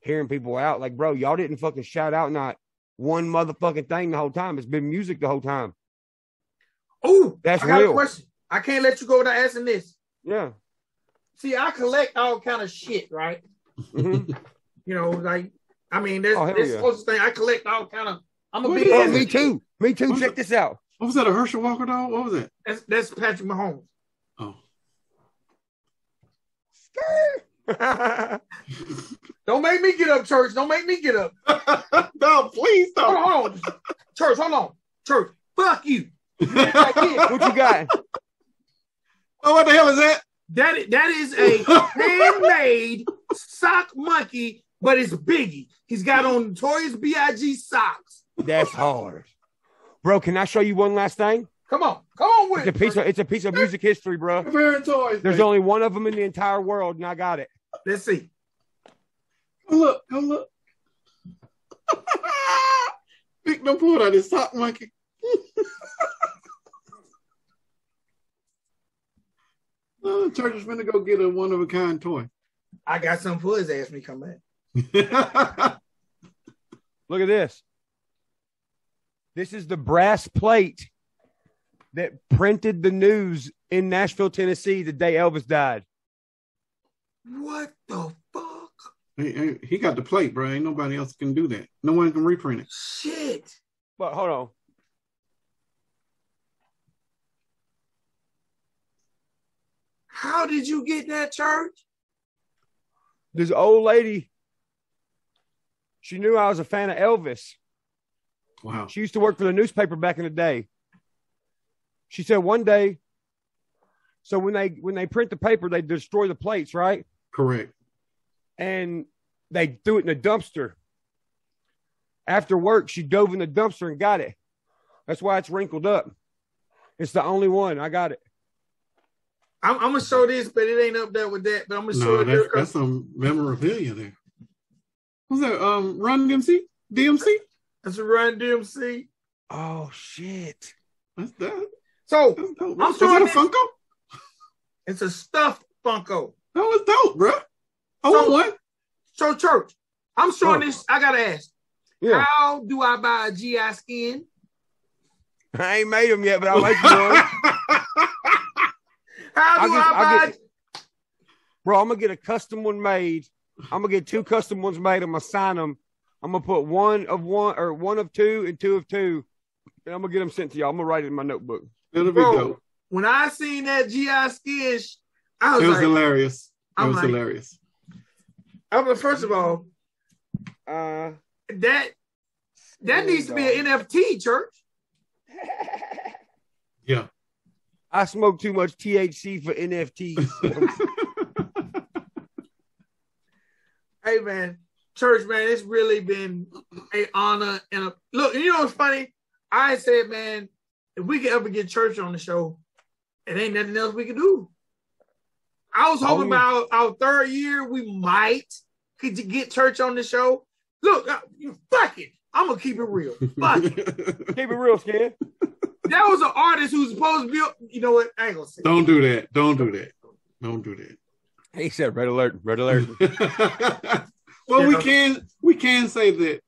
hearing people out. Like, bro, y'all didn't fucking shout out not one motherfucking thing the whole time. It's been music the whole time. Oh, That's I got real. a question. I can't let you go without asking this. Yeah. See, I collect all kind of shit, right? Mhm. You know, like I mean, there's Oh, hell this yeah. closest thing. I collect all kind of. I'm a What big. Oh, me too. Me too. What's Check it- this out. What was that? A Herschel Walker dog? What was that? That's, that's Patrick Mahomes. Oh. Don't make me get up, church. Don't make me get up. no, please don't. on, hold on. church, hold on. Church, fuck you. what you got? Oh, what the hell is that? That is, that is a handmade sock monkey, but it's Biggie. He's got on Notorious B.I.G. socks. That's hard. Bro, can I show you one last thing? Come on, come on with It's a piece of it's a piece of music history, bro. Comparing toys. There's baby. only one of them in the entire world, and I got it. Let's see. Come look, come look. Big no pulled out his sock monkey. oh, church is gonna go get a one of a kind toy. I got something for his ass when he come back. Look at this. This is the brass plate that printed the news in Nashville, Tennessee, the day Elvis died. What the fuck? Hey, hey, he got the plate, bro. Ain't nobody else can do that. No one can reprint it. Shit. But hold on. How did you get that church? This old lady, she knew I was a fan of Elvis. Wow. She used to work for the newspaper back in the day. She said one day, so when they when they print the paper, they destroy the plates, right? Correct. and they threw it in a dumpster. After work, she dove in the dumpster and got it. That's why it's wrinkled up. It's the only one. I got it. I'm, I'm gonna show this, but it ain't up there with that. But I'm gonna show No, it. that's, there. that's some memorabilia there. What's that? Um, Run DMC? DMC? That's a Run DMC. Oh shit! That's that. So That's dope. I'm Is that a showing Funko? it's a stuffed Funko. That was dope, bro. I So- want one. So church, I'm showing Oh. this. I gotta ask, Yeah, how do I buy a GI skin? I ain't made them yet, but I like make you one. How I'll do get- I I'll buy? get- Bro, I'm gonna get a custom one made. I'm gonna get two custom ones made. I'm gonna sign them. I'm gonna put one of one or one of two and two of two, and I'm gonna get them sent to y'all. I'm gonna write it in my notebook. That'll be Bro, dope. when I seen that GI skish, I was, It was like, hilarious. It I'm was like- hilarious. I'm was, first of all, Uh, that that needs to be an NFT, church. Yeah. I smoke too much THC for NFTs. Hey man, church man, it's really been a honor and a look. You know what's funny? I said, man, if we could ever get church on the show, it ain't nothing else we can do. I was hoping Oh. about our third year we might could you get church on the show. Look, uh, you fuck it. I'm gonna keep it real. Fuck it. Keep it real, Skin. That was an artist who's supposed to be. You know what? I ain't gonna say. Don't do that. Don't do that. Don't do that. He said red alert, red alert. well, we can we can say that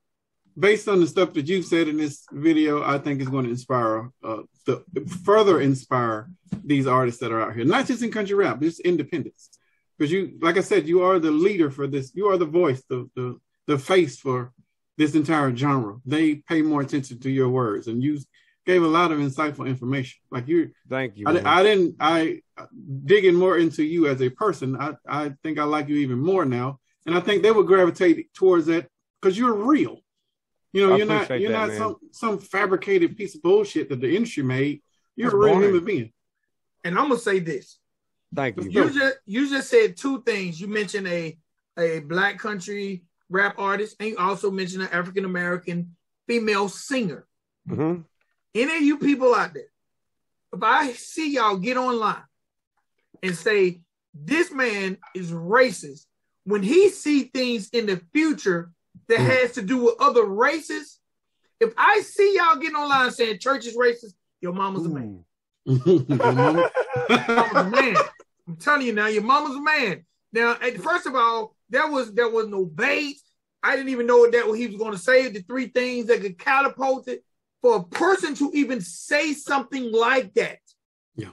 based on the stuff that you've said in this video, I think is going to inspire uh, the further inspire these artists that are out here, not just in country rap, but just independence. Because you, like I said, you are the leader for this. You are the voice, the the the face for this entire genre. They pay more attention to your words, and you gave a lot of insightful information. Like you, Thank you. I. I didn't. I digging more into you as a person. I, I think I like you even more now, and I think they would gravitate towards that because you're real. You know, I you're not you're that, not man. some some fabricated piece of bullshit that the industry made. You're That's a real boring. human being. And I'm gonna say this. Thank you. You just you just said two things. You mentioned a a black country rap artist, and you also mentioned an African American female singer. Mhm. Any of you people out there, if I see y'all get online and say this man is racist, when he see things in the future that Mm. has to do with other races, if I see y'all getting online saying church is racist, your mama's a man. Your mama- mama's a man. I'm telling you now, your mama's a man. Now, first of all, there was there was no bait. I didn't even know that what he was going to say. The three things that could catapult it for a person to even say something like that. Yeah.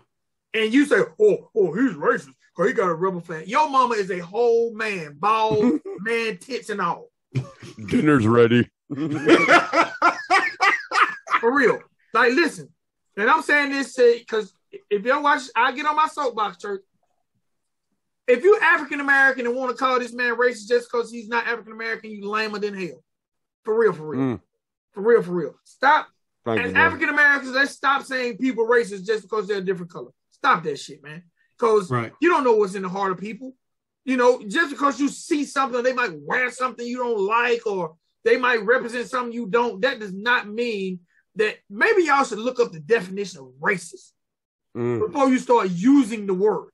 And you say, "Oh, oh, he's racist because he got a rebel flag." Your mama is a whole man, bald, man, tits and all, Dinner's ready. for real. Like, listen, and I'm saying this because if y'all watch, I get on my soapbox, church. If you African American and want to call this man racist just because he's not African American, you lamer than hell. For real, for real, Mm. for real, for real. Stop. Thank. As. African Americans, let's stop saying people racist just because they're a different color. Stop that shit, man. Because right. you don't know what's in the heart of people. You know, just because you see something, they might wear something you don't like, or they might represent something you don't. That does not mean that maybe y'all should look up the definition of racist Mm. before you start using the word.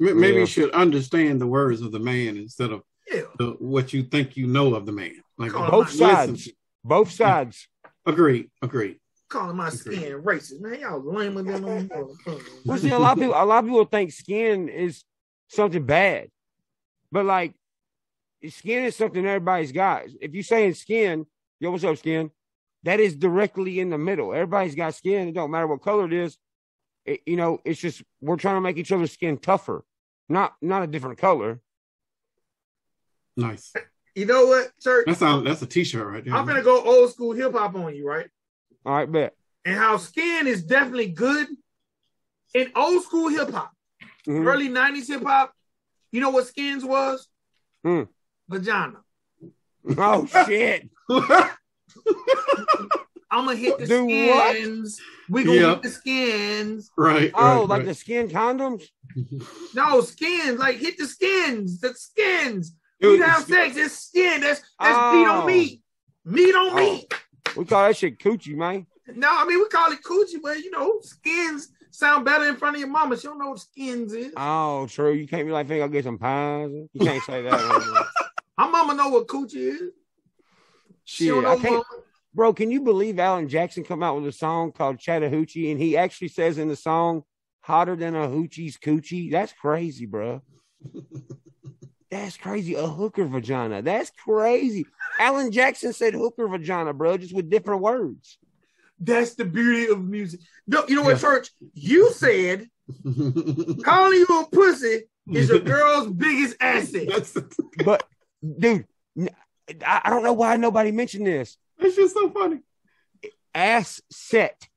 Maybe Yeah. you should understand the words of the man instead of Yeah. the, what you think you know of the man. Like Both sides. Both sides. Agreed. Agreed. Calling my skin racist, man. Y'all lamer than them. motherfuckers, Well, see, a lot of people, a lot of people think skin is something bad, but like, skin is something everybody's got. If you're saying skin, yo, what's up, skin? That is directly in the middle. Everybody's got skin. It don't matter what color it is. It- you know, it's just we're trying to make each other's skin tougher, not not a different color. Nice. You know what, church? That's a, that's a t-shirt right there. I'm gonna go old school hip hop on you, right? All right, bet. And how skin is definitely good in old school hip hop. Mhm. early 90s hip hop, you know what skins was? Hmm. Vagina. Oh shit! I'm gonna hit the Do what? skins. We gonna Yeah. hit the skins. right. Oh, right, like right. the skin condoms. No, skins, like hit the skins. The skins. It We have sex, it's skin. That's that's meat Oh. on meat. Meat on Oh. meat. We call that shit coochie, man. No, I mean we call it coochie, but you know, skins sound better in front of your mama. She don't know what skins is. Oh, true. You can't be like, think I'll get some pies. You can't say that. My mama know what coochie is. She Shit, don't know I can't. Bro, can you believe Alan Jackson come out with a song called Chattahoochee and he actually says in the song, hotter than a hoochie's coochie? That's crazy, bro. That's crazy. A hooker vagina. That's crazy. Alan Jackson said hooker vagina, bro, just with different words. That's the beauty of music. No, you know what, church? You said calling you a pussy is your girl's biggest asset. that's, But, dude, I don't know why nobody mentioned this. that's just so funny. Ass set.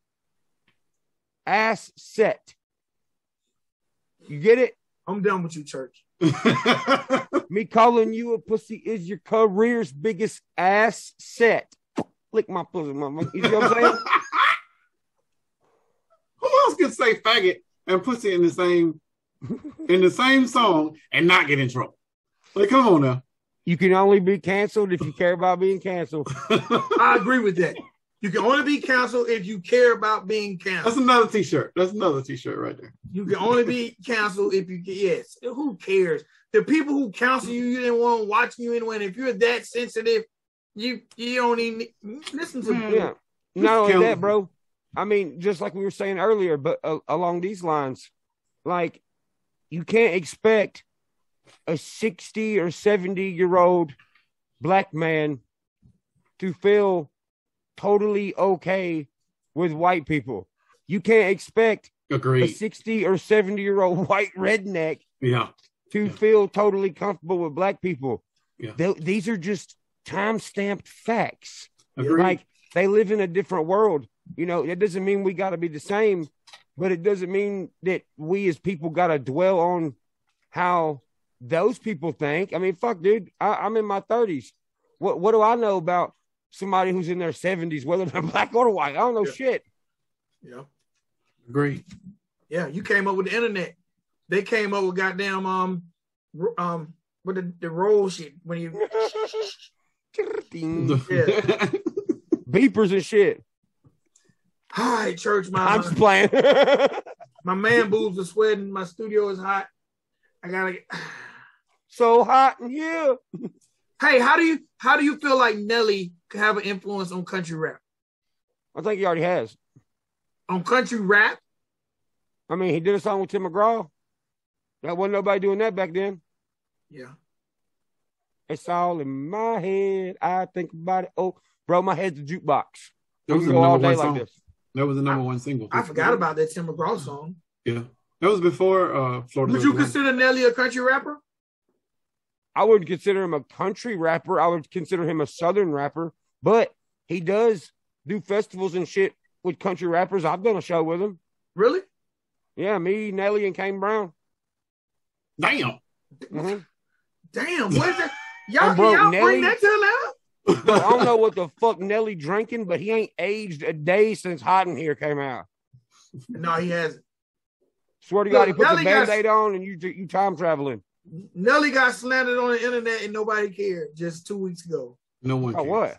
Ass set. You get it? I'm done with you, church. Me calling you a pussy is your career's biggest ass set. Lick my pussy, mama. You know what I'm saying? Who else can say faggot and pussy in the same in the same song and not get in trouble? Like, come on now. You can only be canceled if you care about being canceled. I agree with that. You can only be canceled if you care about being canceled. That's another T-shirt. That's another T-shirt right there. You can only be canceled if you yes. Who cares? The people who counsel you, you didn't want watching you anyway. And if you're that sensitive, you you don't even listen to me. Yeah. Not only that, bro. I mean, just like we were saying earlier, but uh, along these lines, like you can't expect a 60 or 70 year old black man to feel totally okay with white people. You can't expect Agreed. a 60 or 70 year old white redneck Yeah. to Yeah. feel totally comfortable with black people. Yeah. Th- these are just time stamped facts. Agreed. Like they live in a different world. You know, that doesn't mean we got to be the same, but it doesn't mean that we as people got to dwell on how those people think. I mean, fuck, dude, I, I'm in my 30s. What what do I know about somebody who's in their 70s, whether they're black or white? I don't know Yeah. shit. Yeah. Agree. Yeah, you came up with the internet. They came up with goddamn um um with the, the roll shit when you Ding. Yeah. Beepers and shit. hi church my I'm just playing. my man boobs are sweating, my studio is hot. I gotta get so hot in here. Hey, how do you how do you feel like Nelly could have an influence on country rap? I think he already has. On country rap? I mean, he did a song with Tim McGraw. That wasn't nobody doing that back then. Yeah. It's all in my head. I think about it. Oh, bro, my head's a jukebox. That was the all number day one like song. this. That was the number one single. I forgot about that Tim McGraw song. Yeah. That was before uh Florida. Would you was consider Nelly a country rapper? I wouldn't consider him a country rapper. I would consider him a southern rapper, but he does do festivals and shit with country rappers. I've done a show with him. Really? Yeah, me, Nelly, and Kane Brown. Damn. Mhm. Damn, what is that? Y'all, bro, y'all Nelly- bring that to? Bro, I don't know what the fuck Nelly drinking, but he ain't aged a day since Hot in Here came out. No, he hasn't. Swear to God, he Look, put the Nelly got- band-aid on and you you time traveling. Nelly got slandered on the internet and nobody cared just two weeks ago. No one. Oh, what?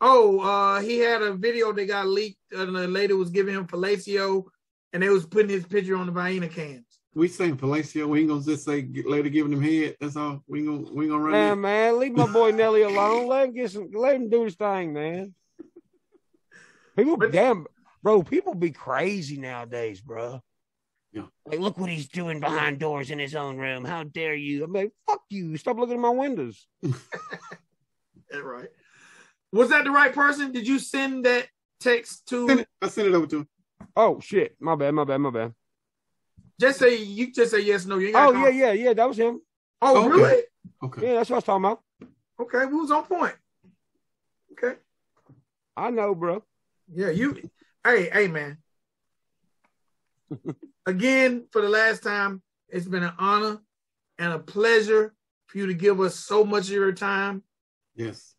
Oh, uh, he had a video that got leaked, and the lady was giving him fellatio, and they was putting his picture on the Vienna cans. We saying Palacio. We ain't gonna just say get- later giving him head. That's all. We ain't gonna we ain't gonna run Man, that. man, leave my boy Nelly alone. Let him get some. Let him do his thing, man. People, But- damn, bro. People be crazy nowadays, bro. Yeah. Like, look what he's doing behind doors in his own room. How dare you? I'm like, fuck you. Stop looking at my windows. That's right. Was that the right person? Did you send that text Send to? it- I sent it over to him. Oh shit, my bad, my bad, my bad. Just say you just say yes, no. You ain't Oh gotta yeah, yeah, yeah. That was him. Oh Okay. really? Okay. Yeah, that's what I was talking about. Okay, we was on point. Okay. I know, bro. Yeah, you. Hey, hey, man. Again, for the last time, it's been an honor and a pleasure for you to give us so much of your time. Yes.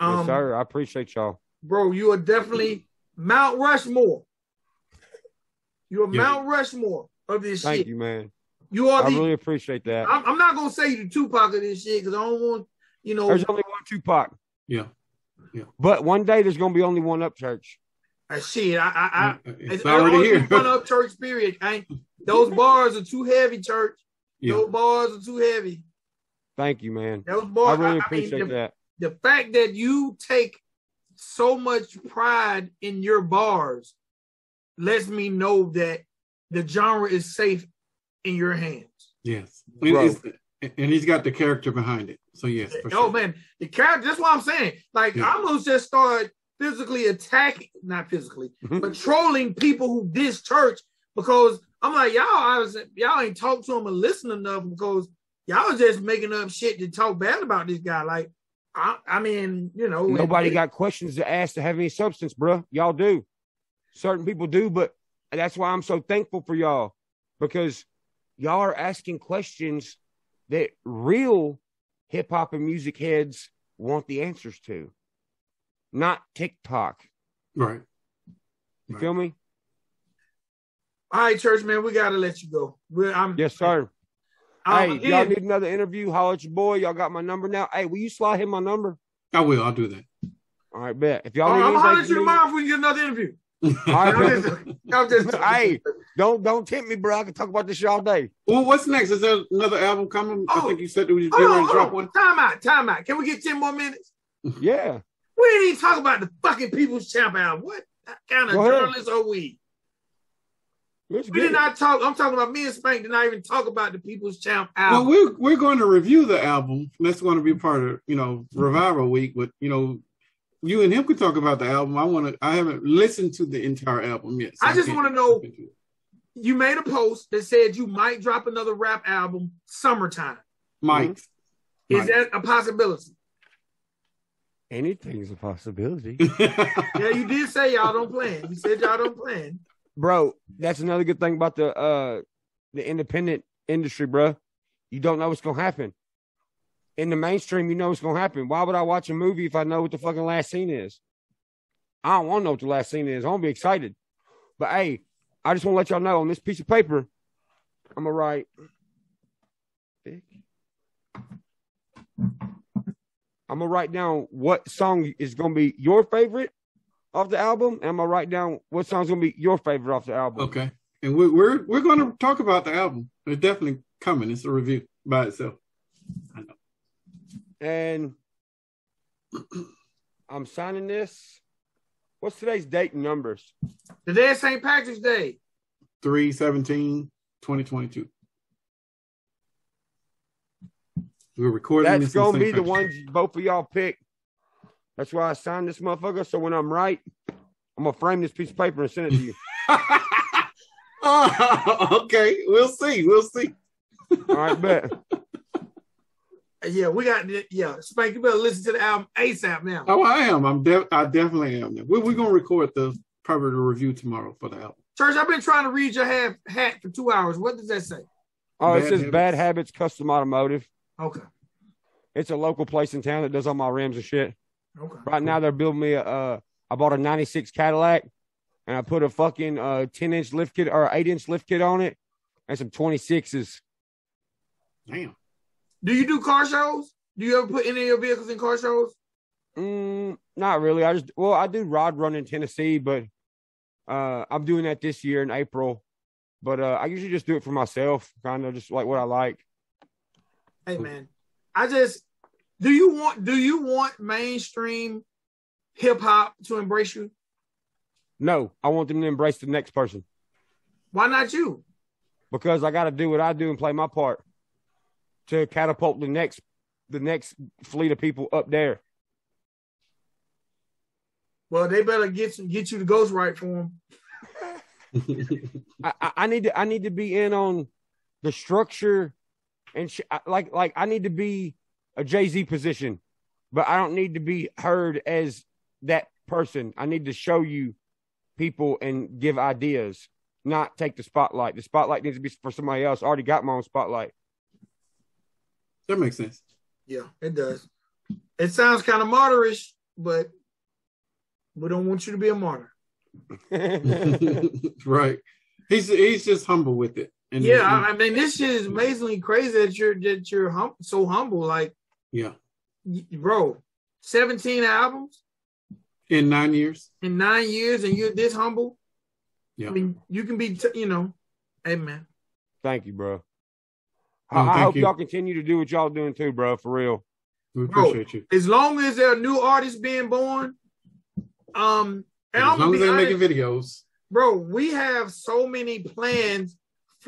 Um, yes, sir. I appreciate y'all. bro, you are definitely Mount Rushmore. You are Yeah. Mount Rushmore of this shit. Thank shit. you, man. You are I the. really appreciate that. I'm, I'm not gonna say you the Tupac of this shit because I don't want you know. There's only one Tupac, Yeah. Yeah. But one day there's gonna be only one up church. uh, shit. I, I, I it's, it's already only here. One up church. Period. I ain't, those bars are too heavy, church. yeah. Those bars are too heavy. Thank you, man. Those I bars. really I, I appreciate mean, the, that. the fact that you take so much pride in your bars lets me know that the genre is safe in your hands. Yes. And, and he's got the character behind it. So yes, for oh sure. man, the character. That's what I'm saying. Like Yeah. I'm gonna just start physically attacking, not physically, mm-hmm. but trolling people who diss church because I'm like y'all. I was y'all ain't talk to him and listen enough because y'all just making up shit to talk bad about this guy. Like I, I mean, you know, Nobody and- got questions to ask to have any substance, bro. Y'all do. Certain people do, but that's why I'm so thankful for y'all because y'all are asking questions that real hip hop and music heads want the answers to, not TikTok. Right. You Right. feel me? All right, church man, we gotta let you go. We're, I'm, Yes, sir. Um, hey, y'all need another interview? Holler at your boy. Y'all got my number now. Hey, will you slide him my number? I will. I'll do that. All right, bet. If y'all Oh, need I'm at you tomorrow if we can get another interview. All right, I'm just, I'm just hey, don't don't tempt me, bro. I can talk about this shit all day. Well, what's next? Is there another album coming? I Oh. think you said that we going to drop one. Time out, time out. Can we get 10 more minutes? Yeah. We didn't even talk about the fucking People's Champ album. What kind of Go ahead. journalists are we? Let's We did it. not talk. I'm talking about me and Spank did not even talk about the People's Champ album. Well, we're we're going to review the album. That's going to be part of you know Revival Week. But you know, you and him could talk about the album. I want to. I haven't listened to the entire album yet. I just wanna know- jump into it. you made a post that said you might drop another rap album summertime. Mike. Is Mike. that a possibility? Anything's a possibility. Yeah, you did say y'all don't plan. You said y'all don't plan. bro, that's another good thing about the uh the independent industry, bro. You don't know what's gonna happen. In the mainstream, you know what's gonna happen. Why would I watch a movie if I know what the fucking last scene is? I don't want to know what the last scene is. I want to be excited. But hey, I just want to let y'all know on this piece of paper, I'm gonna write. I'm gonna write down what song is gonna be your favorite off the album, and I'm gonna write down what song's gonna be your favorite off the album. okay, and we're we're we're going to talk about the album. It's definitely coming. It's a review by itself. I know. And I'm signing this. What's today's date and numbers? Today is St. Patrick's Day. 317 2022. We're recording That's this gonna St. be the ones both of y'all pick. That's why I signed this motherfucker. So when I'm right, I'm gonna frame this piece of paper and send it to you. oh, okay, we'll see. We'll see. All right, bet. Yeah, we got yeah. Spank, you better listen to the album ASAP now. Oh, I am. I'm. De- I definitely am. We're, we're gonna record the probably the review tomorrow for the album. Church, I've been trying to read your hat, hat for two hours. What does that say? Oh, it says Habits. Bad Habits Custom Automotive. Okay. It's a local place in town that does all my rims and shit. Okay. Right now, they're building me a. Uh, I bought a '96 Cadillac, and I put a fucking uh 10 inch lift kit or 8 inch lift kit on it, and some 26s. Damn. Do you do car shows? Do you ever put any of your vehicles in car shows? Mm, not really. I just well, I do rod run in Tennessee, but uh, I'm doing that this year in April. But uh, I usually just do it for myself, kind of just like what I like. Hey man, I just do you want do you want mainstream hip hop to embrace you? No, I want them to embrace the next person Why not you? because I got to do what I do and play my part to catapult the next the next fleet of people up there. Well, they better get get you the ghost right for them. I, I- I need to I need to be in on the structure and sh- like like I need to be a Jay Z position, but I don't need to be heard as that person. I need to show you people and give ideas, not take the spotlight. The spotlight needs to be for somebody else. I already got my own spotlight. that makes sense. Yeah, it does. It sounds kind of martyrish, but we don't want you to be a martyr. right. He's he's just humble with it. And Yeah, I, I mean, this shit is amazingly crazy that you're that you're hum- so humble. Like, yeah. y- bro, seventeen albums In nine years. in nine years, and you're this humble. Yeah. I mean, you can be, t- you know, hey man. Thank you, bro. Oh, I, I hope you. y'all continue to do what y'all doing too, bro. For real. We Bro, you. As long as there are new artists being born, um, and As I'm long as they're honest, making videos. bro, we have so many plans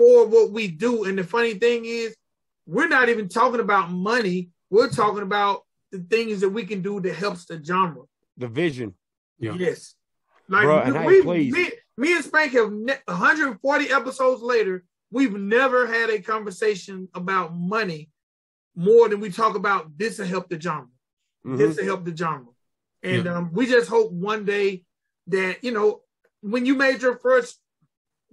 for what we do. And the funny thing is, we're not even talking about money. We're talking about the things that we can do that helps the genre. The vision. Yeah. Yes. Like Bro, and we, please. me, me and Spank have ne- 140 episodes later, we've never had a conversation about money more than we talk about this to help the genre. Mhm. This to help the genre. And Yeah. um, we just hope one day that, you know, when you made your first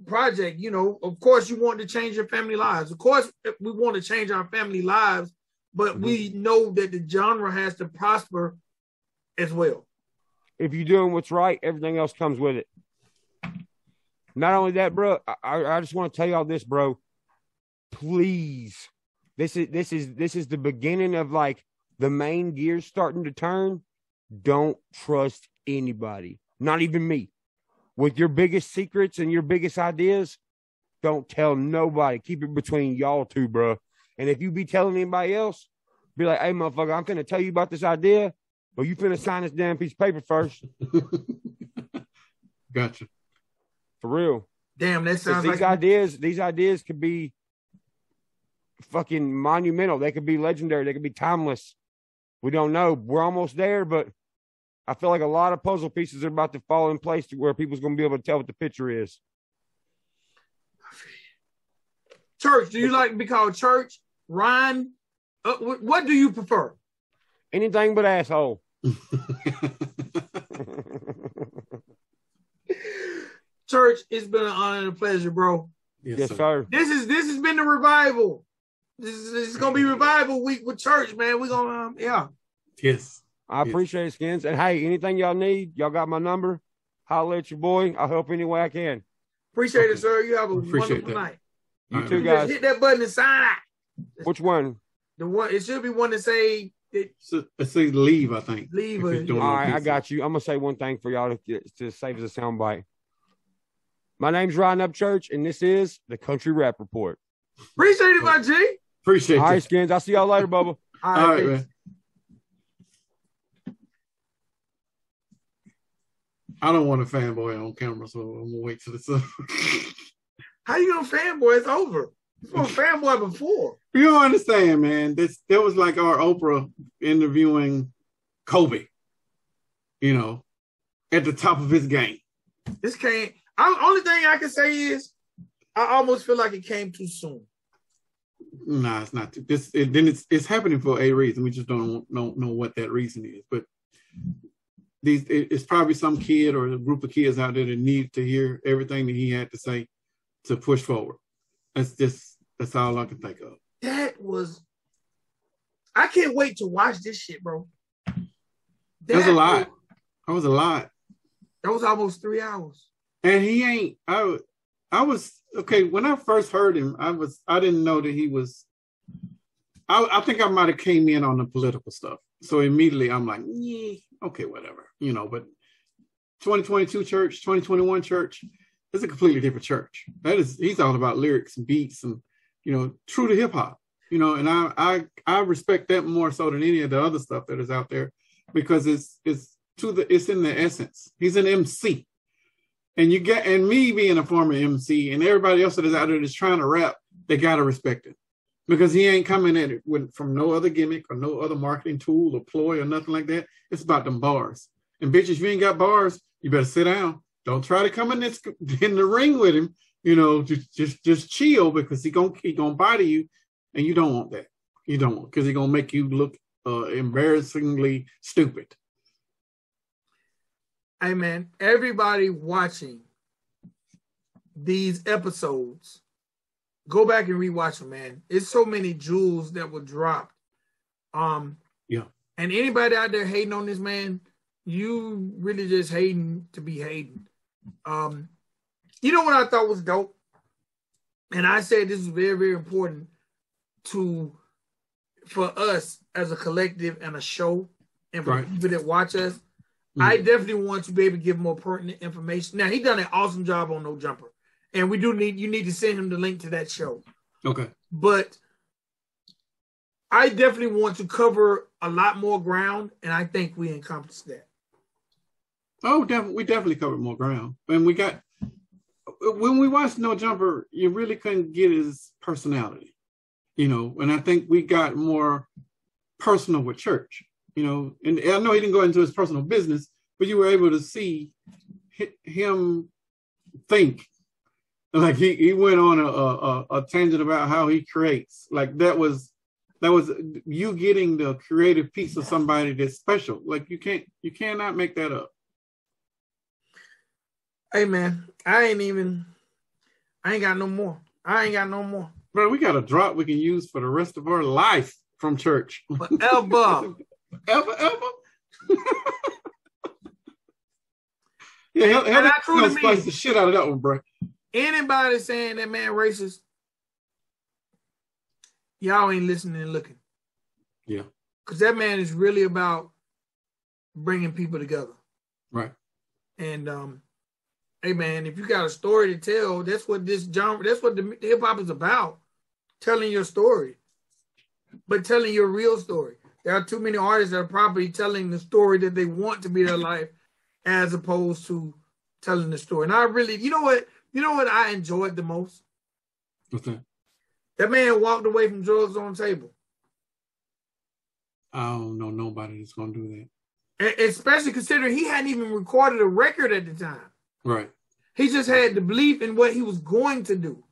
project, you know, of course you want to change your family lives. Of course, eh, we want to change our family lives, but mm-hmm. we know that the genre has to prosper as well. if you're doing what's right, everything else comes with it. Not only that, bro, I, I I just want to tell y'all this, bro. Please, this is this is this is the beginning of like the main gears starting to turn. don't trust anybody, not even me. With your biggest secrets and your biggest ideas, don't tell nobody. Keep it between y'all two, bro. And if you be telling anybody else, be like, hey, motherfucker, I'm going to tell you about this idea, but you finna sign this damn piece of paper first. gotcha. For real. Damn, that 'Cause sounds these like ideas, these ideas could be fucking monumental. They could be legendary. They could be timeless. We don't know. We're almost there, but I feel like a lot of puzzle pieces are about to fall in place to where people's going to be able to tell what the picture is. church. Do you like to be called church? Ryan? Uh, what do you prefer? Anything but asshole. Church, it's been an honor and a pleasure, bro. yes, yes, sir. sir. This is this has been the revival. This is, this is gonna be revival week with church, man. We're gonna um, yeah. Yes. I appreciate it, Skins. And hey, anything y'all need, y'all got my number. Holler at your boy. I'll help any way I can. Appreciate it, sir. You have a Appreciate wonderful that. night. You All right, too, man. Just guys. hit that button and sign. out. Which one? The one it should be one to say that So, let's say leave, I think. Leave If you're it. doing All it on right, I got you. I'm gonna say one thing for y'all to, get, to save as a soundbite. My name's Ryan Upchurch, and this is the Country Rap Report. appreciate it, my G. Appreciate All you. Skins. I'll see y'all later, Bubba. All All right, man. I don't want a fanboy on camera, so I'm gonna wait till it's up. How you gonna fanboy? It's over. You gonna fanboy before. you don't understand, man. This that was like our Oprah interviewing Kobe. You know, at the top of his game. This can't. I, only thing I can say is, I almost feel like it came too soon. Nah, it's not. Too, This it, then it's it's happening for a reason. We just don't don't know what that reason is. But these it's probably some kid or a group of kids out there that need to hear everything that he had to say to push forward. That's just that's all I can think of. That was. I can't wait to watch this shit, bro. That's That a lot. was- That was a lot. That was almost three hours. And he ain't. I I was okay when I first heard him. I was I didn't know that he was. I I think I might have came in on the political stuff. So immediately I'm like, okay, whatever, you know. But 2022 church, 2021 church, it's a completely different church. That is, he's all about lyrics and beats and you know, true to hip hop. You know, and I I I respect that more so than any of the other stuff that is out there because it's it's to the it's in the essence. He's an MC. And you get and me being a former MC and everybody else that is out there that's trying to rap, they gotta respect it. Because he ain't coming at it with from no other gimmick or no other marketing tool or ploy or nothing like that. It's about them bars. And bitches, you ain't got bars, you better sit down. Don't try to come in this in the ring with him. You know, just just just chill because he gonna he gonna body you, and you don't want that. You don't because he gonna make you look uh, embarrassingly stupid. Hey man, everybody watching these episodes, go back and rewatch them, man. It's so many jewels that were dropped. Um, Yeah. And anybody out there hating on this man, you really just hating to be hating. Um, you know what I thought was dope, and I said this is very, very important to for us as a collective and a show, and for Right. people that watch us. Mm. I definitely want to be able to give more pertinent information. Now he done an awesome job on No Jumper, and we do need you need to send him the link to that show. Okay. But I definitely want to cover a lot more ground, and I think we encompassed that. Oh, definitely. We definitely covered more ground, and we got when we watched No Jumper, you really couldn't get his personality, you know. And I think we got more personal with Church, you know. And I know he didn't go into his personal business, but you were able to see him think. Like he, he went on a, a, a tangent about how he creates. Like that was that was you getting the creative piece of somebody that's special. Like you can't you cannot make that up. Hey man, I ain't even. I ain't got no more. I ain't got no more. Bro, we got a drop we can use for the rest of our life from church. Forever. ever, ever. yeah, hell, hell, And I that's truly gonna spice the shit out of that one, bro. Anybody saying that man racist, y'all ain't listening and looking. Yeah. Because that man is really about bringing people together. Right. And um, hey man, if you got a story to tell, that's what this genre, that's what the hip hop is about. Telling your story. But telling your real story. There are too many artists that are probably telling the story that they want to be their life as opposed to telling the story. And I really, you know what, you know what I enjoyed the most? What's that? That man walked away from drugs on the table. I don't know nobody that's gonna do that. Especially considering he hadn't even recorded a record at the time. Right. He just had the belief in what he was going to do.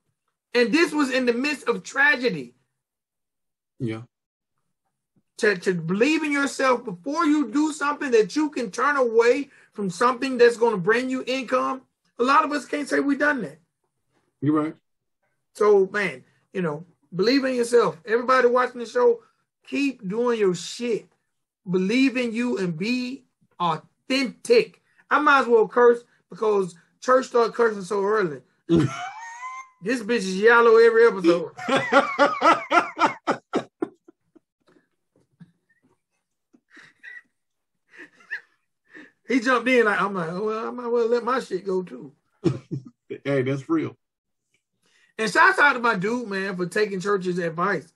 And this was in the midst of tragedy. Yeah. To, to believe in yourself before you do something that you can turn away from something that's going to bring you income. A lot of us can't say we've done that. You're right. So, man, you know, believe in yourself. Everybody watching the show, keep doing your shit. Believe in you and be authentic. I might as well curse because church started cursing so early. this bitch is yellow every episode. he jumped in like I'm like, oh, well, I might well let my shit go too. hey, that's real. And shout out to my dude, man, for taking church's advice.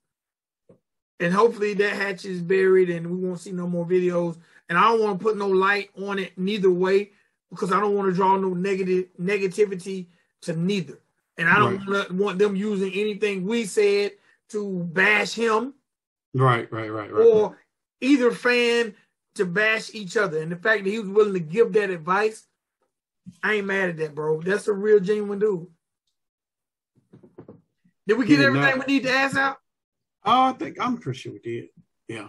And hopefully that hatch is buried and we won't see no more videos. And I don't want to put no light on it neither way because I don't want to draw no negative negativity to neither. And I don't right. want them using anything we said to bash him. Right, right, right, right. Or either fan to bash each other. And the fact that he was willing to give that advice, I ain't mad at that, bro. That's a real genuine dude. Did we get everything not. we need to ask out? Oh, I think I'm pretty sure we did. Yeah.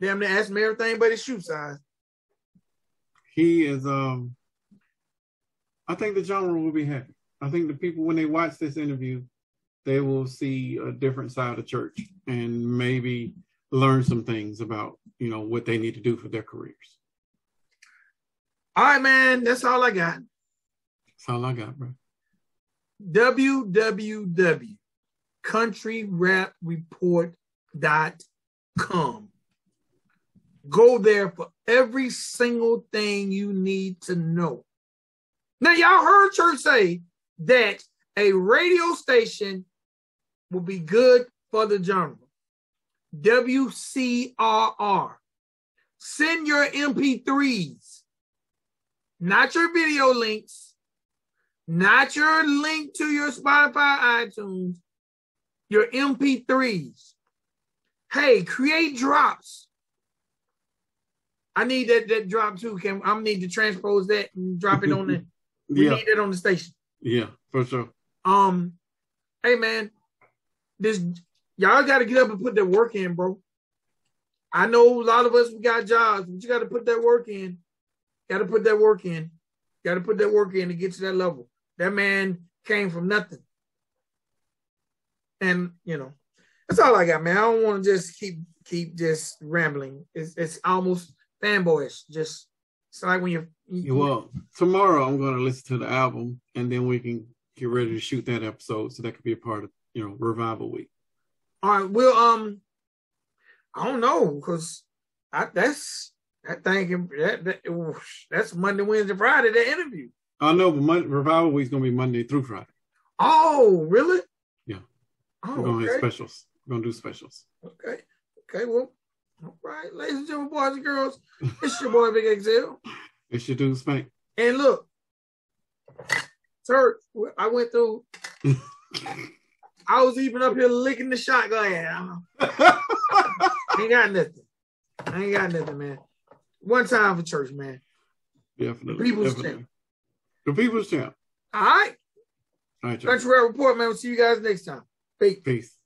Damn, they asked me everything but his shoe size. He is um I think the genre will be happy. I think the people when they watch this interview, they will see a different side of church and maybe learn some things about, you know, what they need to do for their careers. All right, man. That's all I got. That's all I got, bro. www.countryrapreport.com. Go there for every single thing you need to know. Now, y'all heard church say that a radio station will be good for the genre. WCRR. Send your MP3s, not your video links, not your link to your Spotify, iTunes, your MP3s. Hey, create drops. I need that that drop too. Can I need to transpose that and drop it on the we yeah. need it on the station. Yeah, for sure. Um, hey man, this y'all got to get up and put that work in, bro. I know a lot of us we got jobs, but you got to put that work in. Got to put that work in. Got to put that work in to get to that level. That man came from nothing, and you know that's all I got, man. I don't want to just keep keep just rambling. It's it's almost fanboyish. Just it's like when you're. You, well, tomorrow I'm going to listen to the album, and then we can get ready to shoot that episode, so that could be a part of you know revival week. All right, we'll um, I don't know because I that's that thing that, that that's Monday, Wednesday, Friday. That interview. I know, but Monday, revival week's gonna be Monday through Friday. Oh, really? Yeah. Oh, We're gonna okay. have specials. We're gonna do specials. Okay. Okay. Well, all right, ladies and gentlemen, boys and girls, it's your boy Big XL. It's your dude Spank. And look, sir, I went through. I was even up here licking the shotgun. I ain't got nothing. I ain't got nothing, man. One time for church, man. Definitely. The people's definitely. champ. The people's champ. All right. All right, Country Report, man. We'll see you guys next time. Peace. Peace.